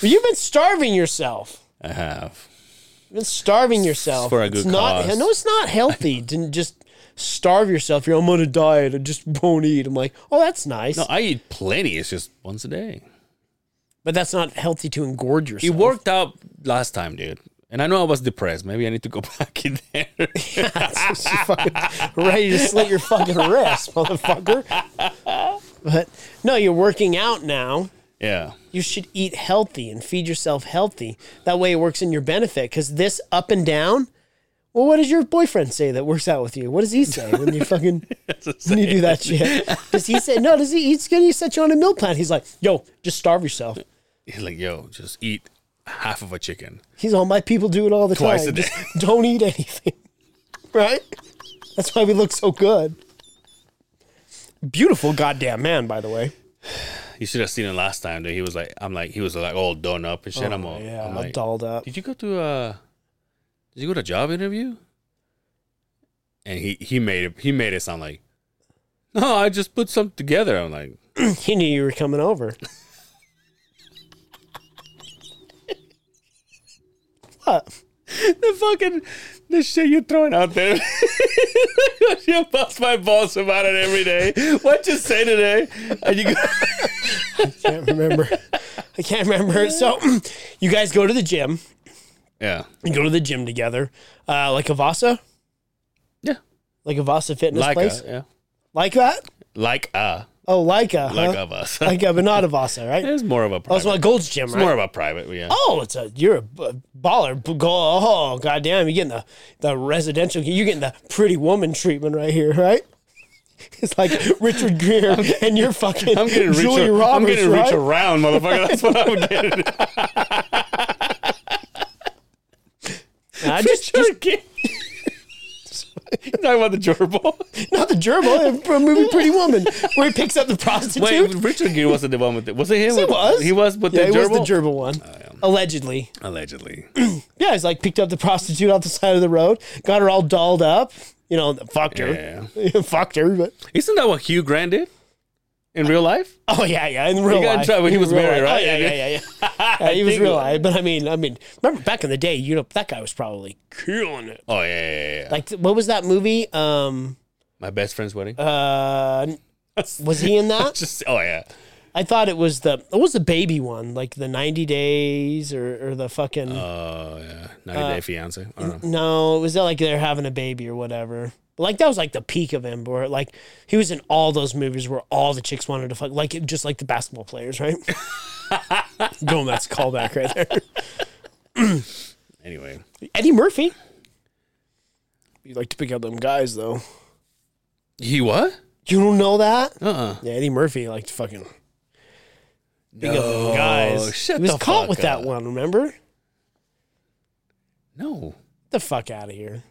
But You've been starving yourself. I have. You've starving yourself. for a It's good not, cause. No, it's not healthy to just starve yourself. You're, I'm on a diet. I just won't eat. I'm like, oh, that's nice. No, I eat plenty. It's just once a day. but that's not healthy to engorge It yourself. worked out last time, dude. And I know I was depressed. Maybe I need to go back in there. It's just fucking ready to slit your fucking wrist, motherfucker. But no, you're working out now. Yeah. You should eat healthy and feed yourself healthy. That way it works in your benefit. Because this up and down, well, what does your boyfriend say that works out with you? What does he say when you fucking when you do that shit? Does he say no? Does he? He's gonna set you on a meal plan. He's like, yo, just starve yourself. He's like, yo, just eat half of a chicken. He's all my people do it all the Twice time. a day. Just don't eat anything. Right? That's why we look so good. Beautiful goddamn man, by the way. You should have seen it last time. That he was like, I'm like, he was like all done up and shit. I'm all, Oh, yeah, I'm all like, dolled up. did you go to uh, did you go to a job interview? And he he made it he made it sound like, no, I just put something together. I'm like, He knew you were coming over. what? the fucking the shit you're throwing out there. you bust my balls about it every day. What you say today? And you go, I can't remember. I can't remember. So, you guys go to the gym. yeah, You go to the gym together, uh, like a Vasa, yeah, like a Vasa fitness like place, a, yeah, like that. like a, Oh, like a, like huh? of us. like a, but not a Vasa, right? it's more of a Oh, private. it's like Gold's Gym, it's right? more of a private. Yeah. Oh, it's a you're a baller. Oh, goddamn! You're getting the the residential. You're getting the pretty woman treatment right here, right? It's like Richard Gere and you're fucking I'm getting rich. Julia I'm getting right? rich around, motherfucker. That's what I'm getting. I just, just Richard Gere. You talking about the gerbil? not the gerbil from movie Pretty Woman, where he picks up the prostitute. Wait, Richard Gere wasn't the one with it. was it him? he was. He was with yeah, the he gerbil. was the gerbil one. Oh, yeah. allegedly. Allegedly. Yeah, he's like picked up the prostitute off the side of the road, got her all dolled up. You know, fucked her, Yeah. fucked her. But Isn't that what Hugh Grant did in real life? oh yeah, yeah, in real in life, trouble when he was married, life. right? Oh, yeah, yeah, yeah, yeah. yeah he was real life. But I mean, I mean, remember back in the day, you know, that guy was probably killing it. Oh yeah, yeah, yeah. Like, what was that movie? Um, My best friend's wedding. uh, was he in that? Just oh yeah. I thought it was the what was the baby one, like the ninety days or, or the fucking. Oh yeah. 90 Uh, Day Fiance. I don't know. No, it was like they're having a baby or whatever. Like that was like the peak of him, where like he was in all those movies where all the chicks wanted to fuck, like just like the basketball players, right? Boom, that's a callback right there. Anyway. Eddie Murphy. You like to pick out them guys though. He what? You don't know that? Uh uh Yeah, Eddie Murphy liked to fucking pick out No, them guys. shut he was the caught fuck with that one. Remember? No. Get the fuck out of here.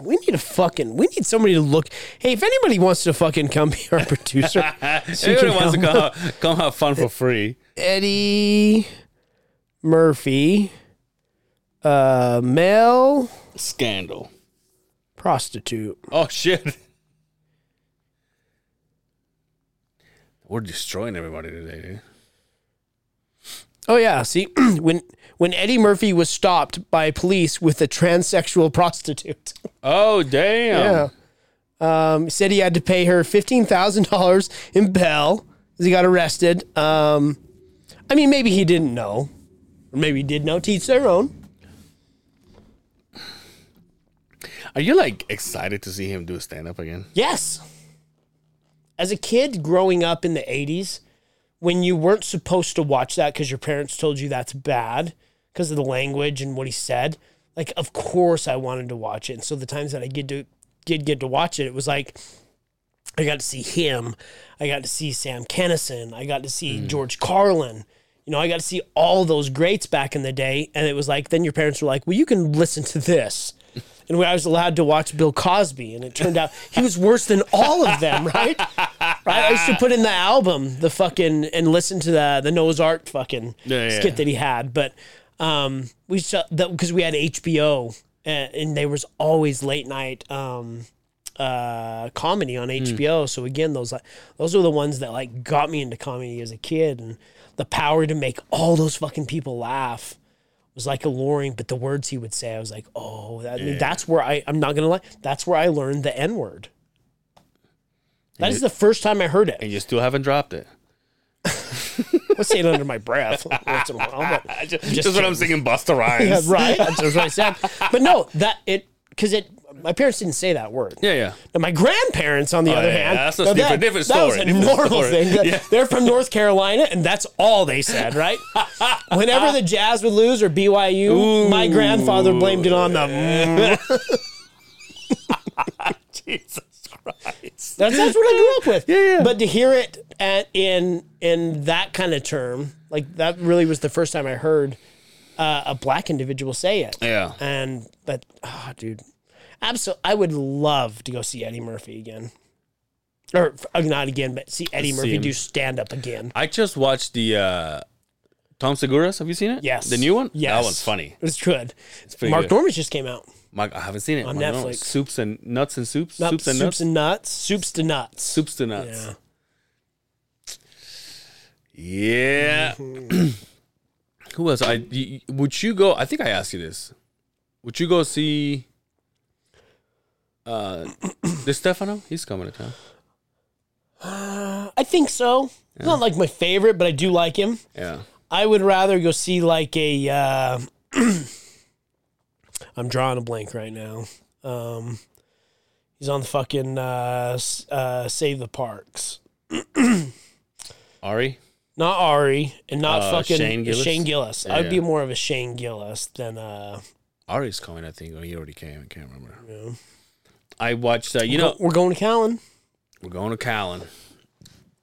We need a fucking. We need somebody to look. Hey, if anybody wants to fucking come be our producer, so can wants to come, have- come have fun for free. Eddie Murphy, uh, male Scandal. prostitute. Oh shit. We're destroying everybody today, dude. Oh yeah, see when when Eddie Murphy was stopped by police with a transsexual prostitute. Oh damn. Yeah. Um, said he had to pay her fifteen thousand dollars in bail as he got arrested. Um, I mean, maybe he didn't know, or maybe he did know. Teach their own. Are you like excited to see him do a stand up again? Yes. As a kid growing up in the '80s, when you weren't supposed to watch that because your parents told you that's bad because of the language and what he said, like of course I wanted to watch it. And so the times that I did to did get to watch it, it was like I got to see him, I got to see Sam Kinison, I got to see mm. George Carlin. You know, I got to see all those greats back in the day, and it was like then your parents were like, "Well, you can listen to this." And I was allowed to watch Bill Cosby, and it turned out he was worse than all of them, right? Right? I used to put in the album, the fucking, and listen to the the Noah's Ark fucking Yeah, yeah. skit that he had. But um, we saw that because we had HBO, and, and there was always late night um, uh, comedy on HBO. So again, those like those were the ones that like got me into comedy as a kid, and the power to make all those fucking people laugh was like alluring. But the words he would say, I was like, oh, that, I mean, that's where I I'm not gonna lie, that's where I learned the N word. That is the first time I heard it. And you still haven't dropped it. I say it under my breath once in a while, but Just, Just what I'm kidding. singing Busta Rhymes. yeah, right. That's what I said. But no, that it because it. My parents didn't say that word. Yeah, yeah. Now, my grandparents, on the other Oh, yeah, hand, that's a different- different That was story, a different normal story. thing. Yeah. They're from North Carolina, and that's all they said, right? Whenever the Jazz would lose or BYU, my grandfather blamed it on the. Jesus Christ. That's, that's what I grew up with. Yeah, yeah. But to hear it at, in in that kind of term, like that, really was the first time I heard uh, a black individual say it. Yeah. And but, oh, dude, absolutely, I would love to go see Eddie Murphy again, or uh, not again, but see Eddie Murphy do stand up again. I just watched the uh, Tom Segura's. Have you seen it? Yes, The new one? Yes, That one's funny. It's good. It's pretty Mark good. Normand just came out. Mike, I haven't seen it. On Mark. Netflix. Soups and nuts and soups. Not soups and nuts. and nuts. Soups to nuts. soups to nuts. Yeah. Yeah. Who else? I would you go? I think I asked you this. Would you go see? Uh, the Stefano? He's coming to town. I think so. It's not like my favorite, but I do like him. Yeah. I would rather go see like a. Uh, I'm drawing a blank right now. Um, he's on the fucking uh, uh, Save the Parks. Ari. Not Ari and not Uh, fucking Shane Gillis? Shane Gillis. Yeah, I'd be more of a Shane Gillis than uh. Ari's coming. I think. Or he already came. I can't remember. I watched. Uh, you know, we're going to Callan. We're going to Callan.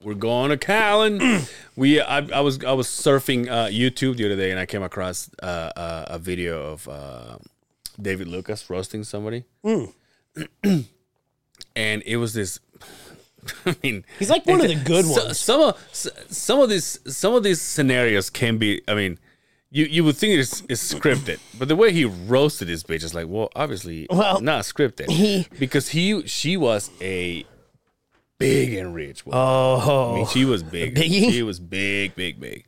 We're going to Callan. we I, I was I was surfing uh, YouTube the other day and I came across uh, uh, a video of uh, David Lucas roasting somebody, and it was this I mean, He's like one of the good ones. Some of some of these some of these scenarios can be. I mean, you you would think it's, it's scripted, but the way he roasted his bitch is like, well, obviously Well, not scripted. he- because he she was a big and rich. woman. Oh. I Oh, mean, she was big. biggie? She was big, big, big.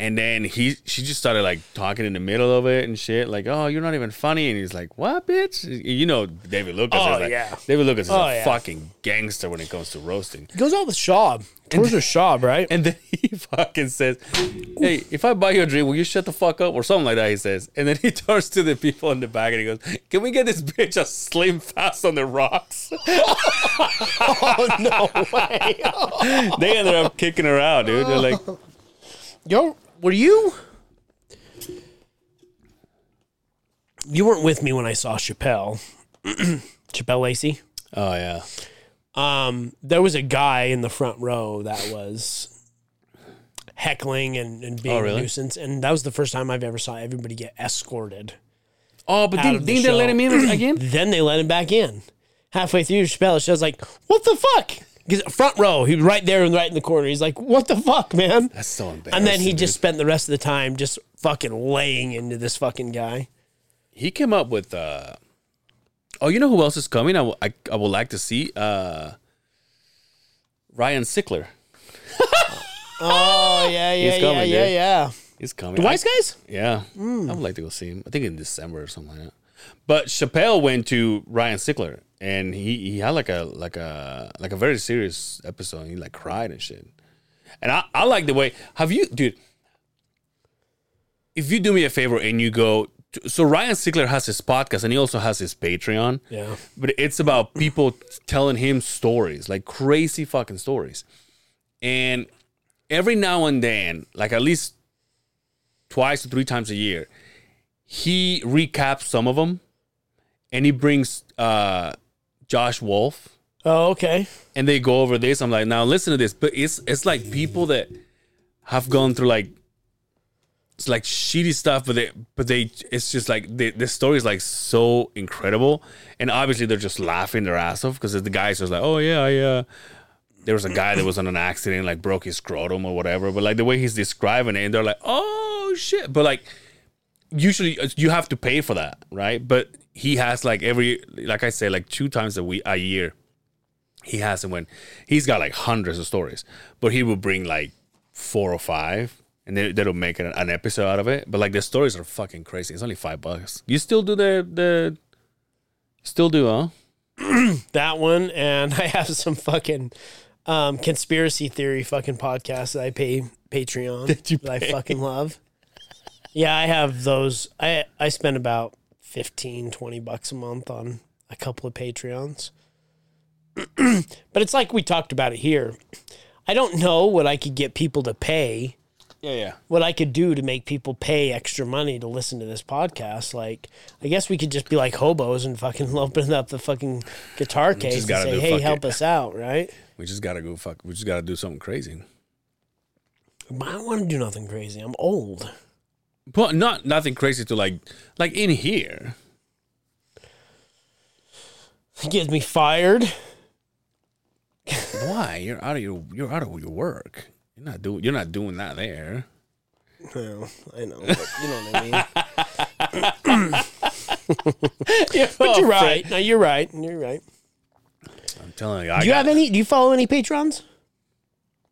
And then he, she just started like talking in the middle of it and shit, like, "Oh, you're not even funny." And he's like, "What, bitch?" You know, David Lucas Oh, is like, yeah. David Lucas is Oh, a yeah. fucking gangster when it comes to roasting. he goes out with Schaub. Tours with Schaub, right? And then he fucking says, "Hey, if I buy you a drink, will you shut the fuck up?" or something like that. He says, and then he turns to the people in the back and he goes, "Can we get this bitch a slim fast on the rocks?" oh no way! they ended up kicking her out, dude. They're like, Yo, were you? You weren't with me when I saw Chappelle. Chappelle Lacey. "Oh yeah, Um, there was a guy in the front row that was heckling and, and being Oh, really? a nuisance, and that was the first time I've ever saw everybody get escorted. oh, but Out didn't, the they let him in again?" Then they let him back in. Halfway through Chappelle, she was like, "What the fuck?" Front row, he was right there and right in the corner. He's like, "What the fuck, man?" That's so embarrassing. And then he dude. just spent the rest of the time just fucking laying into this fucking guy. he came up with uh oh you know who else is coming i, w- I, I would like to see uh ryan sickler Oh yeah, yeah, He's coming, yeah, dude. yeah. he's coming The wise guys? yeah i would like to go see him i think in december or something like that but chappelle went to ryan sickler and he he had like a like a like a very serious episode he like cried and shit and i i like the way have you dude if you do me a favor and you go to, so ryan sickler has his podcast and he also has his patreon Yeah. but it's about people telling him stories, like crazy fucking stories. And every now and then, like at least twice or three times a year, he recaps some of them and he brings uh, Josh Wolf Oh, okay. and they go over this. I'm like, now listen to this. But it's it's like people that have gone through like it's like shitty stuff, but they but they it's just like they, the story is like so incredible, and obviously they're just laughing their ass off because the guy's just like, oh yeah, I uh, there was a guy that was on an accident, like broke his scrotum or whatever. But like the way he's describing it, and they're like, oh shit. But like usually uh, you have to pay for that, right? But he has like every like I say, like two times a week a year he has them when he's got like hundreds of stories, but he will bring like four or five, and they that'll make an, an episode out of it. But like the stories are fucking crazy. It's only five bucks. You still do the the still do, huh? That one, and I have some fucking um, conspiracy theory fucking podcasts that I pay Patreon that, you I fucking love. Yeah, I have those. I I spend about 15, 20 bucks a month on a couple of Patreons. but it's like we talked about it here. I don't know what I could get people to pay Yeah, yeah. what I could do to make people pay extra money to listen to this podcast. Like, I guess we could just be like hobos and fucking open up the fucking guitar case and say, "Hey, help it." us out!" Right? We just gotta go fuck. We just gotta do something crazy. But I don't want to do nothing crazy. I'm old. But not nothing crazy to like like in here. Gets me fired. Why? You're out of your you're out of your work. You're not doing you're not doing that there. Well, I know, but you know what I mean. but But you're oh, right. No, you're right. You're right. I'm telling you. I Do you got- have any? Do you follow any patrons?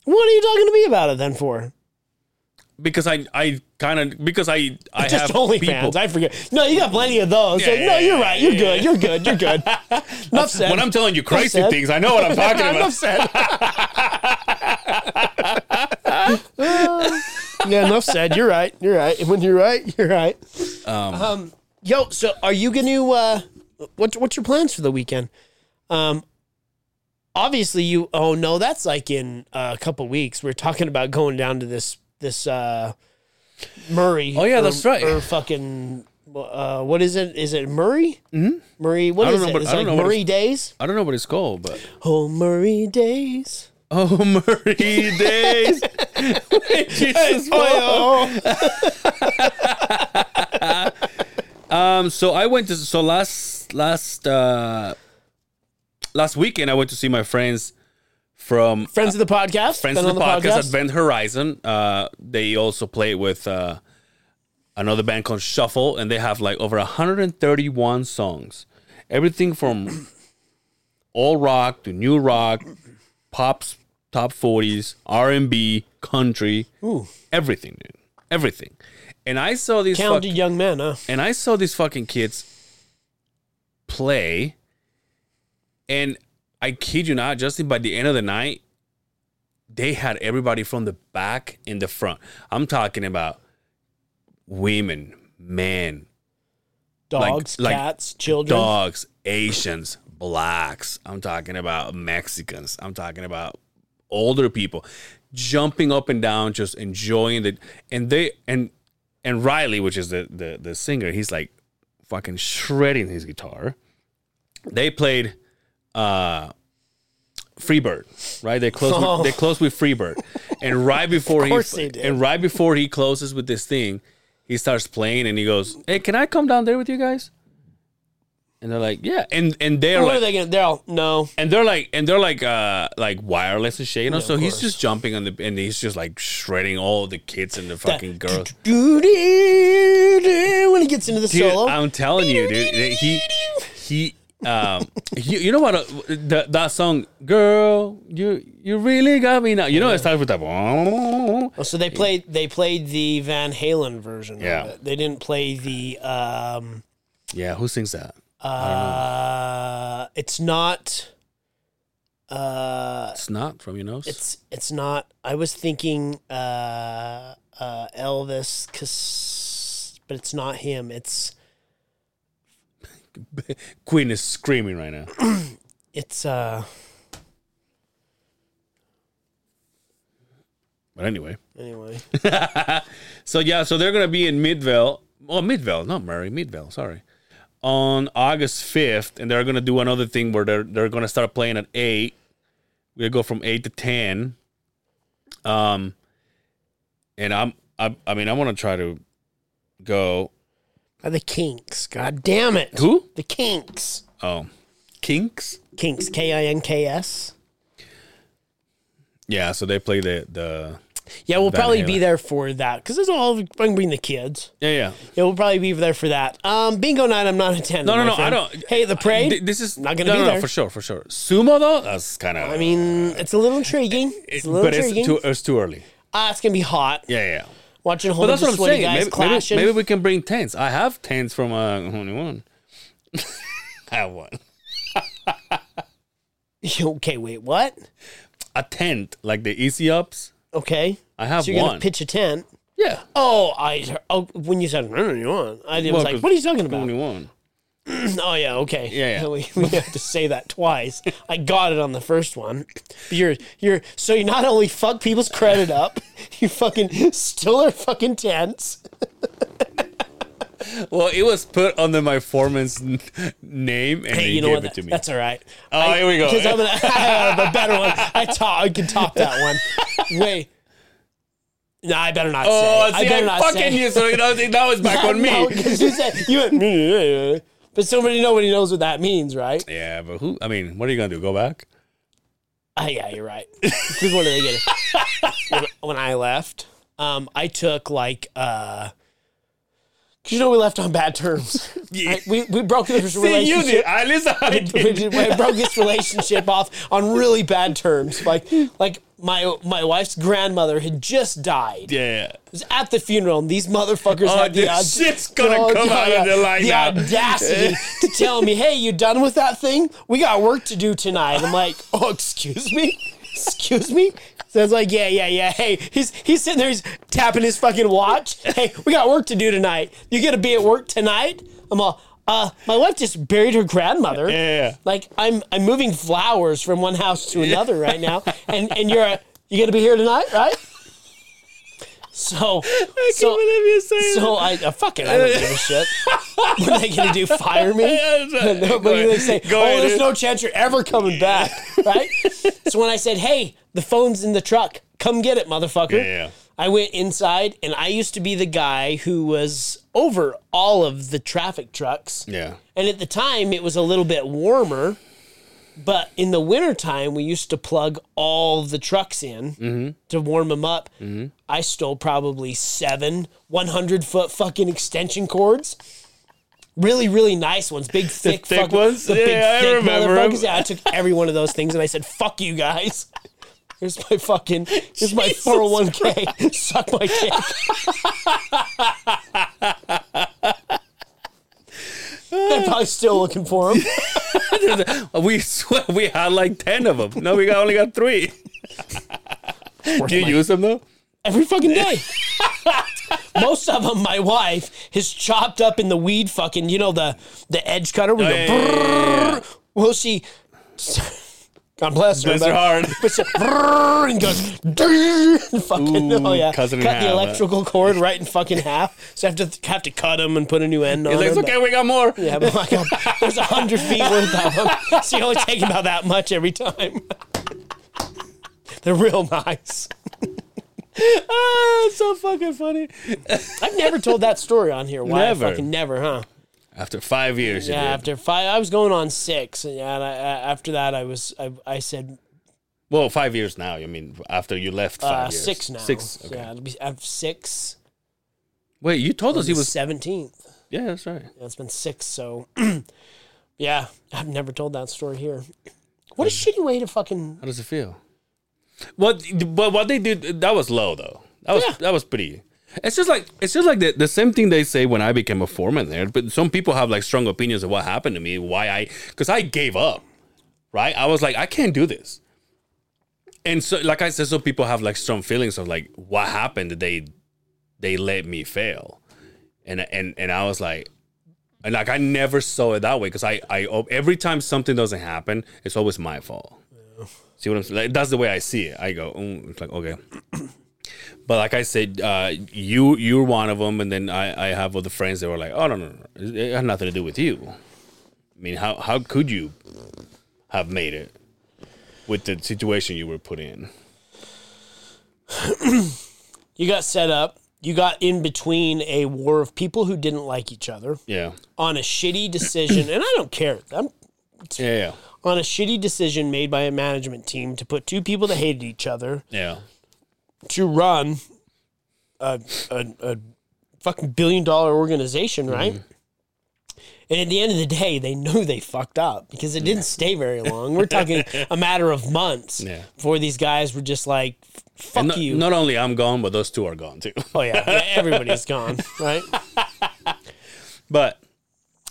What are you talking to me about it then for? Because I I kind of because I I Just have OnlyFans. people. I forget. No, you got plenty of those. Yeah, Like, no, you're right. You're good. You're good. You're good. Enough said. when I'm telling you crazy things, I know what I'm talking Enough about. said. yeah, enough said. You're right. You're right. When you're right, you're right. Um, Um, yo, so are you going to? Uh, what's what's your plans for the weekend? Um, obviously you. Oh no, that's like in uh, a couple weeks. We're talking about going down to this this uh, Murray. Oh, yeah, or- that's right. Or fucking. Uh, what is it? Is it Murray? Mm-hmm. Murray. What I don't is know it? what- It's I don't like Murray Days. I don't know what it's called, but Oh, Murray Days. oh, Murray days. Jesus, Oh, Um, so I went to so last last uh last weekend I went to see my friends from Friends of the podcast. friends of the, on podcast, Advent Horizon. Uh, they also play with uh, another band called Shuffle, and they have like over 131 songs. Everything from all rock to new rock, pops, top 40s, R&B, country, everything, dude, everything. And I saw these fuck- Talented young men, huh? and I saw these fucking kids play, and I kid you not, Justin. By the end of the night, they had everybody from the back in the front. I'm talking about women, men, Dogs, like cats, children. dogs, Asians, blacks. I'm talking about Mexicans. I'm talking about older people jumping up and down, just enjoying the and they and and Riley, which is the the the singer, he's like fucking shredding his guitar. They played uh Freebird, right? They close Oh. with, they close with Freebird. And right before he they did. and right before he closes with this thing, he starts playing and he goes, "Hey, can I come down there with you guys?" And they're like, "Yeah." And and they're what are like, they gonna? They're all no. and they're like, and they're like, uh, like wireless and shit, you know. of so he's just jumping on the, and he's just like shredding all the kids and the fucking girls. Doo-doo-doo, When he gets into the Dude, solo, I'm telling you, dude, he he um you, you know what uh, the, that song girl you you really got me now you know it starts with that Oh, so they played they played the Van Halen version. Yeah. of it. they didn't play the. Um, yeah who sings that uh, it's not. Uh, it's not from your nose it's it's not. I was thinking uh, uh, Elvis, but it's not him. It's Queen is screaming right now. It's uh. but anyway. Anyway, so yeah so they're gonna be in Midvale. Oh Midvale not Murray Midvale sorry. On August 5th and they're gonna do another thing where they're they're gonna start playing at 8 we're gonna go from 8 to 10 um and I'm I, I mean I want to try to go uh, the Kinks. God damn it! who The Kinks. oh Kinks Kinks. K I N K S. yeah so they play the the Yeah, we'll Van probably be there for that because it's all. I can bring the kids. yeah yeah Yeah, we'll probably be there for that. Um, bingo night. I'm not attending. no no no I don't Hey, the parade. Th- this is Not gonna no, be no, no, there. for sure for sure sumo though that's kind of I mean, it's a little intriguing. It's a little but it's intriguing. too it's too early Ah, it's gonna be hot. yeah yeah Watching a whole But that's bunch of what I'm saying. guys Maybe, maybe, clashing. maybe we can bring tents. I have tents from uh, only one. I have one. okay, wait, what? A tent like the easy ups. Okay, I have so you're one. gonna pitch a tent. yeah. Oh, I. Oh, when you said no, you want, I was Well, like, what are you talking about? Only one. Oh yeah, okay. Yeah, yeah. We, we have to say that twice. I got it on the first one. You're you're so you not only fuck people's credit up, you fucking steal their fucking tents. Well, it was put under my foreman's n- name, and Hey, he you know gave what? it to me. That's all right. Oh, here we go. Because I'm gonna I have a better one. I top. I can top that one. Wait. No, I better not oh, say. I see, better I not fucking say. you, so you know, now it's back on me. No, 'cause you said you went. But somebody nobody knows what that means, right? Yeah, but who? I mean, what are you gonna do? Go back? Ah, yeah, you're right. Because what did they get? when, when I left, um, I took like uh, 'cause you know we left on bad terms. Yeah. I- we we broke this See, you relationship. did. At least I we, did. did- we broke this relationship off on really bad terms. Like like my my wife's grandmother had just died. Yeah. It was at the funeral, and these motherfuckers Oh, had the aud- shit's gonna oh, come out of the line the now. audacity to tell me, "Hey, you done with that thing? We got work to do tonight." I'm like, "Oh, excuse me, excuse me." So it's like, yeah, yeah, yeah. Hey, he's he's sitting there, he's tapping his fucking watch. Hey, we got work to do tonight. You gonna be at work tonight? I'm all, uh, my wife just buried her grandmother. Yeah. Like I'm I'm moving flowers from one house to another right now, and and you're a, you gonna be here tonight, right? So, I so, can't believe you say so I uh, fuck it. I don't give a shit. What are they gonna do? Fire me? No, but they say, Go "Oh, ahead, there's dude. no chance you're ever coming back," right? so when I said, "Hey, the phone's in the truck. Come get it, motherfucker," Yeah, yeah. I went inside, and I used to be the guy who was over all of the traffic trucks. Yeah. And at the time, it was a little bit warmer But in the wintertime, we used to plug all the trucks in Mm-hmm. to warm them up. I stole probably seven 100 foot fucking extension cords. Really, really nice ones. Big, thick, thick fucking- ones? The big, Yeah, I thick remember 'em. motherfuckers. Yeah, I took every one of those things and I said, fuck you guys. Here's my fucking, here's my 401k. Suck my dick. They're probably still looking for them. we swear we had like ten of them. No, we got only got three. Do you use them though? every fucking day. Most of them, my wife has chopped up in the weed fucking, you know, the the edge cutter. We Oh, go, yeah, yeah, yeah, yeah. well, she, God bless her, Bless her heart. but she, and goes, and fucking, Ooh, oh yeah, it cut half, the huh? electrical cord right in fucking half. So I have to have to cut them and put a new end on He's like, them. it's okay, we got more. Yeah, but like, there's a hundred feet worth of them, so you only take about that much every time. They're real nice. oh, so fucking funny. I've never told that story on here. Why? Never. Fucking never, huh? After five years, Yeah, did. after five, I was going on six, and yeah, and I, I- after that, I was, I, I said Well, five years now. I mean, after you left five uh, years. six now. Six. Okay. Yeah, it'll be I have six. Wait, you told us he was. seventeenth. Yeah, that's right. Yeah, it's been six. So, yeah, I've never told that story here. What a shitty way to fucking. How does it feel? What? But what they did that was low though. That was Yeah. that was pretty. It's just like it's just like the, the same thing they say when I became a foreman there. But some people have like strong opinions of what happened to me, why I because I gave up. Right? I was like, I can't do this. And so, like I said, so people have like strong feelings of like what happened that they they let me fail, and and and I was like, and like I never saw it that way because I I every time something doesn't happen, it's always my fault. See what I'm saying? Like, that's the way I see it. I go, mm, it's like okay. But like I said, uh, you you're one of them, and then I, I have other friends that were like, oh no no no, it had nothing to do with you. I mean, how how could you have made it with the situation you were put in? You got set up. You got in between a war of people who didn't like each other Yeah, on a shitty decision, and I don't care. I'm yeah, yeah, on a shitty decision made by a management team to put two people that hated each other yeah. To run a, a, a fucking billion dollar organization, right? Mm-hmm. And at the end of the day, they knew they fucked up because it didn't stay very long. We're talking a matter of months Yeah. before these guys were just like, fuck And no- you. Not only I'm gone, but those two are gone too. oh, yeah. yeah, Everybody's gone, right? but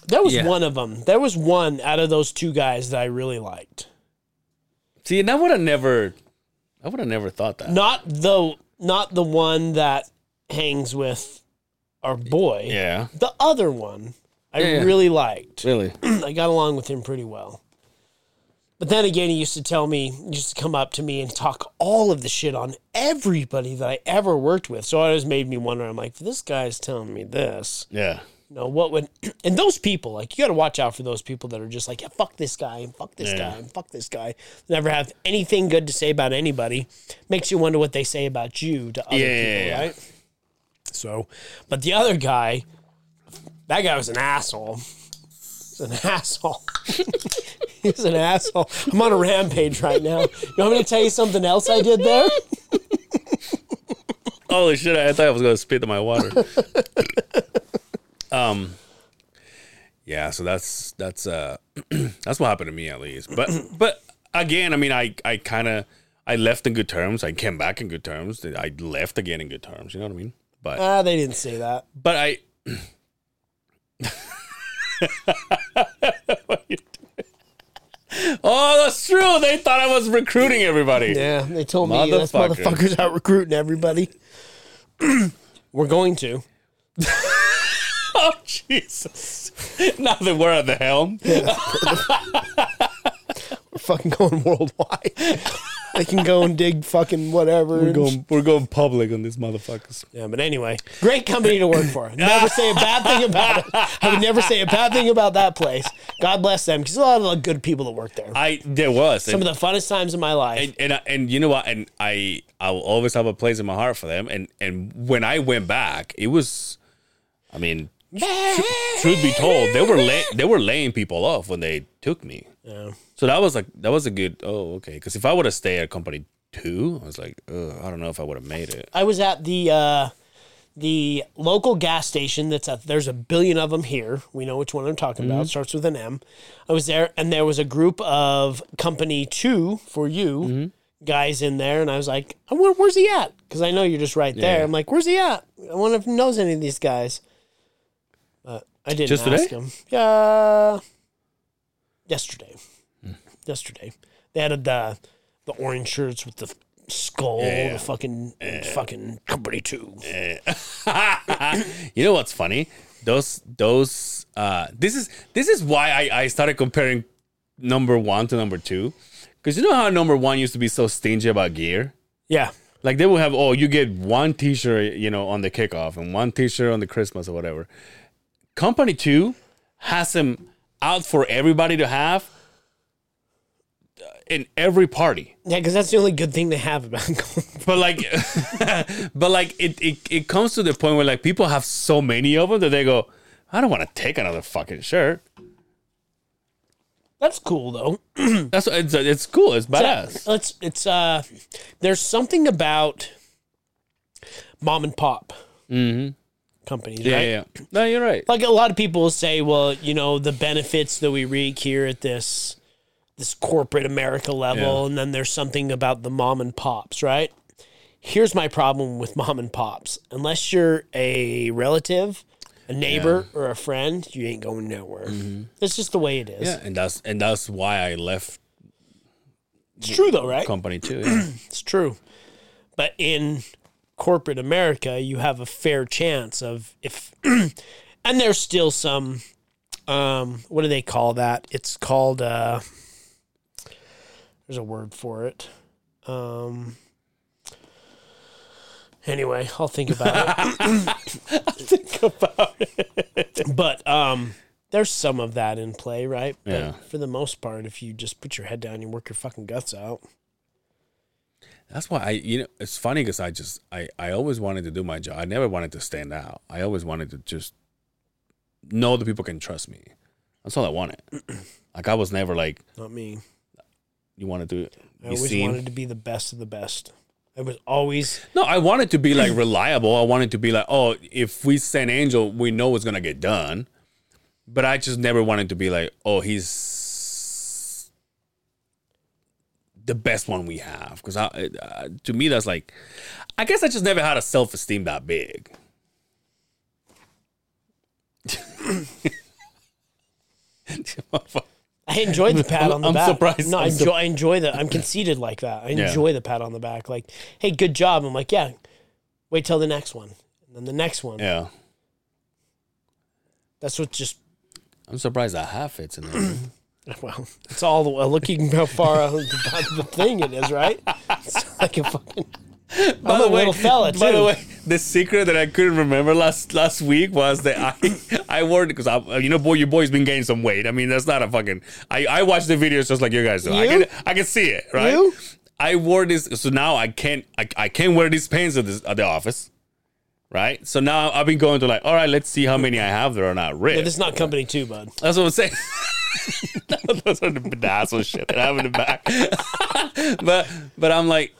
There was Yeah. one of them. There was one out of those two guys that I really liked. see, and I would have never, I would have never thought that. Not the not the one that hangs with our boy. Yeah, The other one I Yeah, yeah. really liked. really. I got along with him pretty well. But then again, he used to tell me, he used to come up to me and talk all of the shit on everybody that I ever worked with. So it always made me wonder. I'm like, this guy's telling me this, Yeah, you know, what would? And those people, like, you got to watch out for those people that are just like, yeah, fuck this guy and fuck this Yeah. guy and fuck this guy. Never have anything good to say about anybody. Makes you wonder what they say about you to other Yeah, people, right? So, but the other guy, that guy was an asshole. He's an asshole. He's an asshole. I'm on a rampage right now. You want me to tell you something else I did there? Holy shit! I thought I was gonna spit in my water. um, yeah. So that's that's uh that's what happened to me at least. But but again, I mean, I I kind of I left in good terms. I came back in good terms. I left again in good terms. You know what I mean? But Ah, they didn't say that. but I. oh, that's true. They thought I was recruiting everybody. Yeah, they told me Motherfucker. motherfuckers out recruiting everybody. We're going to. Oh Jesus! now that we're at the helm. We're fucking going worldwide. they can go and dig fucking whatever. We're going, we're going public on these motherfuckers. Yeah, but anyway, great company to work for. Never say a bad thing about it. I would never say a bad thing about that place. God bless them, because a lot of good people that work there. I there was Some and, of the funnest times of my life. and and, I- and you know what? And I I will always have a place in my heart for them. And and when I went back, it was, I mean, truth be told, they were lay, they were laying people off when they took me. Yeah. So that was like that was a good. Oh, okay. Because if I would have stayed at company two, I was like, Ugh, I don't know if I would have made it. I was at the uh, the local gas station. That's a there's a billion of them here. We know which one I'm talking Mm-hmm. about. It starts with an M. I was there, and there was a group of company two for you Mm-hmm. guys in there, and I was like, I wonder, where's he at? Because I know you're just right there. Yeah. I'm like, where's he at? I wonder if he knows any of these guys. I didn't Just ask today? him. Yeah, yesterday. Hmm. Yesterday, they had the the orange shirts with the skull, Yeah. the fucking fucking company two. you know what's funny? Those those uh this is this is why I, I started comparing number one to number two. Because you know how number one used to be so stingy about gear? Yeah. Like they will have, oh, you get one T-shirt, you know, on the kickoff and one T-shirt on the Christmas or whatever. Company two has them out for everybody to have in every party. Yeah, because that's the only good thing they have about Gold. But like, but like it, it, it comes to the point where like people have so many of them that they go, I don't want to take another fucking shirt. That's cool though. That's it's it's cool. It's badass. It's it's uh, there's something about mom and pop companies, Yeah, right? yeah, yeah. No, you're right. Like a lot of people will say, well, you know, the benefits that we reap here at this this corporate America level, Yeah. and then there's something about the mom and pops, right? Here's my problem with mom and pops. Unless you're a relative, a neighbor, or a friend, you ain't going nowhere. That's just the way it is. Mm-hmm. Yeah, and that's and that's why I left It's true though, right? company too. Yeah. It's true. But in corporate America, you have a fair chance of if, and there's still some, um, what do they call that? It's called, uh, there's a word for it. Um, anyway, I'll think about it. think about it. But, um, there's some of that in play, right? But Yeah. for the most part, if you just put your head down and work your fucking guts out. That's why I, you know, it's funny because I just, I, I always wanted to do my job. I never wanted to stand out. I always wanted to just know that people can trust me. That's all I wanted. like I was never like, Not me. you want to. I always seen. wanted to be the best of the best. I was always No, I wanted to be like reliable. I wanted to be like, oh, if we send Angel, we know it's gonna get done. But I just never wanted to be like, oh, he's the best one we have. Because I, uh, to me, that's like, I guess I just never had a self esteem that big. I enjoyed the pat on the I'm back. surprised. No, I I'm enjoy, I enjoy the. I'm conceited like that. I Yeah. enjoy the pat on the back. Like, hey, good job. I'm like, yeah. Wait till the next one, and then the next one. yeah, That's what just. I'm surprised that half fits in there. Well, it's all the looking how far out the, the thing it is, right? It's like a fucking. I'm a little fella too. By the way, the secret that I couldn't remember last last week was that I I wore it because I you know boy your boy's been gaining some weight. I mean that's not a fucking I I watch the videos just like you guys do. I can I can see it right. You? I wore this so now I can't I, I can't wear these pants at, this, at the office. Right, so now I've been going to like, all right, let's see how many I have that are not ripped. This is not company two, bud. That's what I'm saying. Those are the bedazzle shit that I have in the back. but but I'm like,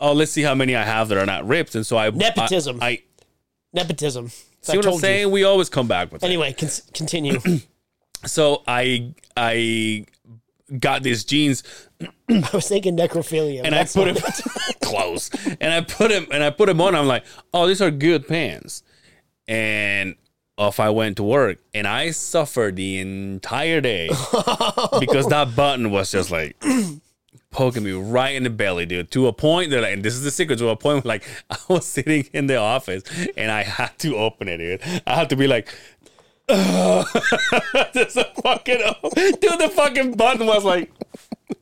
oh, let's see how many I have that are not ripped. And so I Nepotism. I, I Nepotism. see I what I'm saying. you. We always come back with it. Anyway, con- continue. So I I got these jeans I was thinking necrophilia. and I put him close, and I put him and I put him on. I'm like, oh, these are good pants. And off I went to work, and I suffered the entire day because that button was just like poking me right in the belly, dude. To a point that, like, and this is the secret. To a point, where, like I was sitting in the office and I had to open it, dude. I had to be like. Just a fucking dude. The fucking button was like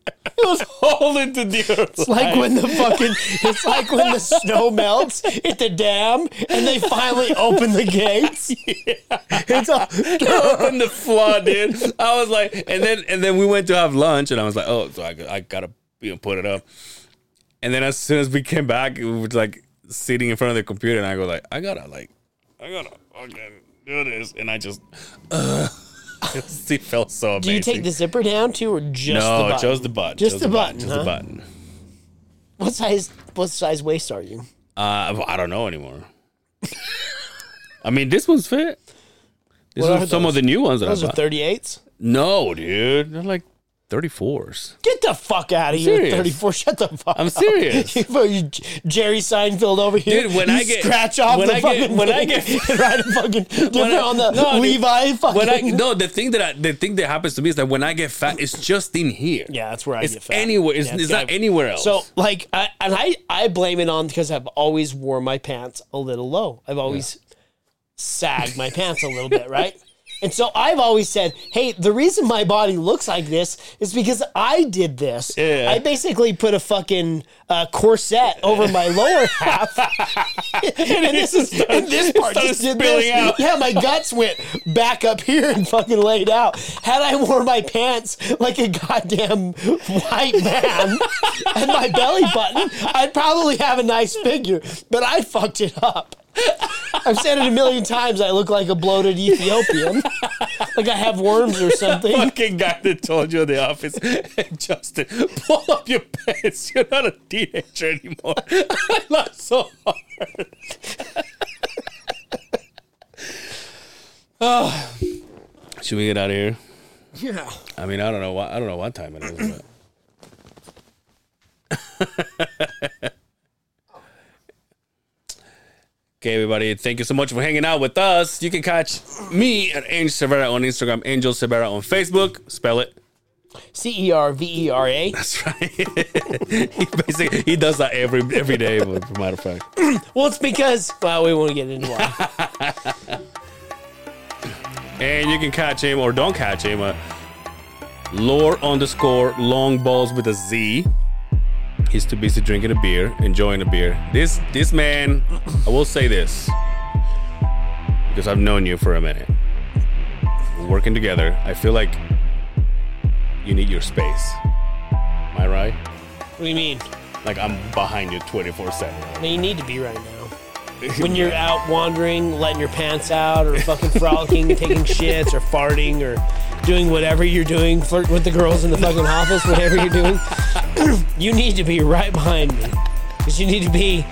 it was holding to the earth. It's like when the fucking it's like when the snow melts at the dam and they finally open the gates. Yeah. It's all, open the flood, dude. I was like, and then and then we went to have lunch, and I was like, oh, so I, I gotta you know, put it up. And then as soon as we came back, we were like sitting in front of the computer, and I go like, I gotta like, I gotta fucking do this, and I just, uh, it felt so amazing. Do you take the zipper down too, or just no, the button? just the button. Just the button, Just huh? the button. What size? What size waist are you? Uh, I don't know anymore. I mean, this one's fit. This What is are some of the new ones that Those I are bought. 38s. No, dude, they're like 34s. Get the fuck out of here, serious. 34. Shut the fuck I'm up. serious. You Jerry Seinfeld over here. Dude, when I get- scratch off when the I get- fucking when I get- write a fucking different I- on the no, dude. Levi fucking. When I no, the thing that I, the thing that happens to me is that when I get fat, it's just in here. yeah, that's where I it's get fat. anywhere. It's, Yeah, it's not anywhere else. So like, I, and I I blame it on because I've always worn my pants a little low. I've always sagged my pants a little bit, right? And so I've always said, hey, the reason my body looks like this is because I did this. Yeah. I basically put a fucking uh, corset over my lower half. and this is and this part just did this. out. Yeah, my guts went back up here and fucking laid out. Had I worn my pants like a goddamn white man and my belly button, I'd probably have a nice figure. But I fucked it up. I've said it a million times. I look like a bloated Ethiopian, like I have worms or something. fucking guy that told you in the office, Justin, pull up your pants. You're not a teenager anymore. I laughed so hard. oh. Should we get out of here? Yeah. I mean, I don't know what I don't know what time it is, but. Okay, everybody, thank you so much for hanging out with us. You can catch me at Angel Cervera on Instagram, Angel Cervera on Facebook. Spell it. C E R V E R A. That's right. he basically he does that every every day, but for matter of fact. Well, it's because well, we won't get into why. And you can catch him or don't catch him at lord underscore long balls with a Z. He's too busy drinking a beer, enjoying a beer. This this man, I will say this because I've known you for a minute. We're working together. I feel like you need your space. Am I right? What do you mean? Like I'm behind you 24 seven. I you need to be right now. When you're out wandering, letting your pants out, or fucking frolicking, taking shits, or farting, or doing whatever you're doing, flirting with the girls in the fucking office, whatever you're doing, you need to be right behind me. Because you need to be,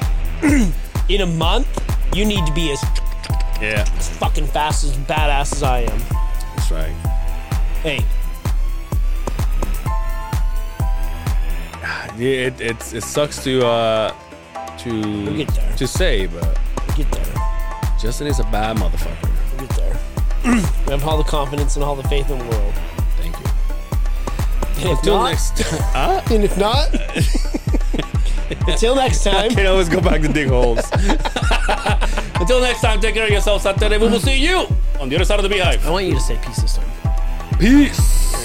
in a month, you need to be as Yeah, as fucking fast as badass as I am. that's right. Hey, Yeah, it it's, it sucks to uh to We'll get there. to say, but we'll get there. Justin is a bad motherfucker. We'll get there. we have all the confidence and all the faith in the world. Thank you. And if Until not, next time. Huh? and if not, until next time. Can always go back to dig holes. Until next time, take care of yourselves out there. We will see you on the other side of the beehive. I want you to say peace this time. Peace.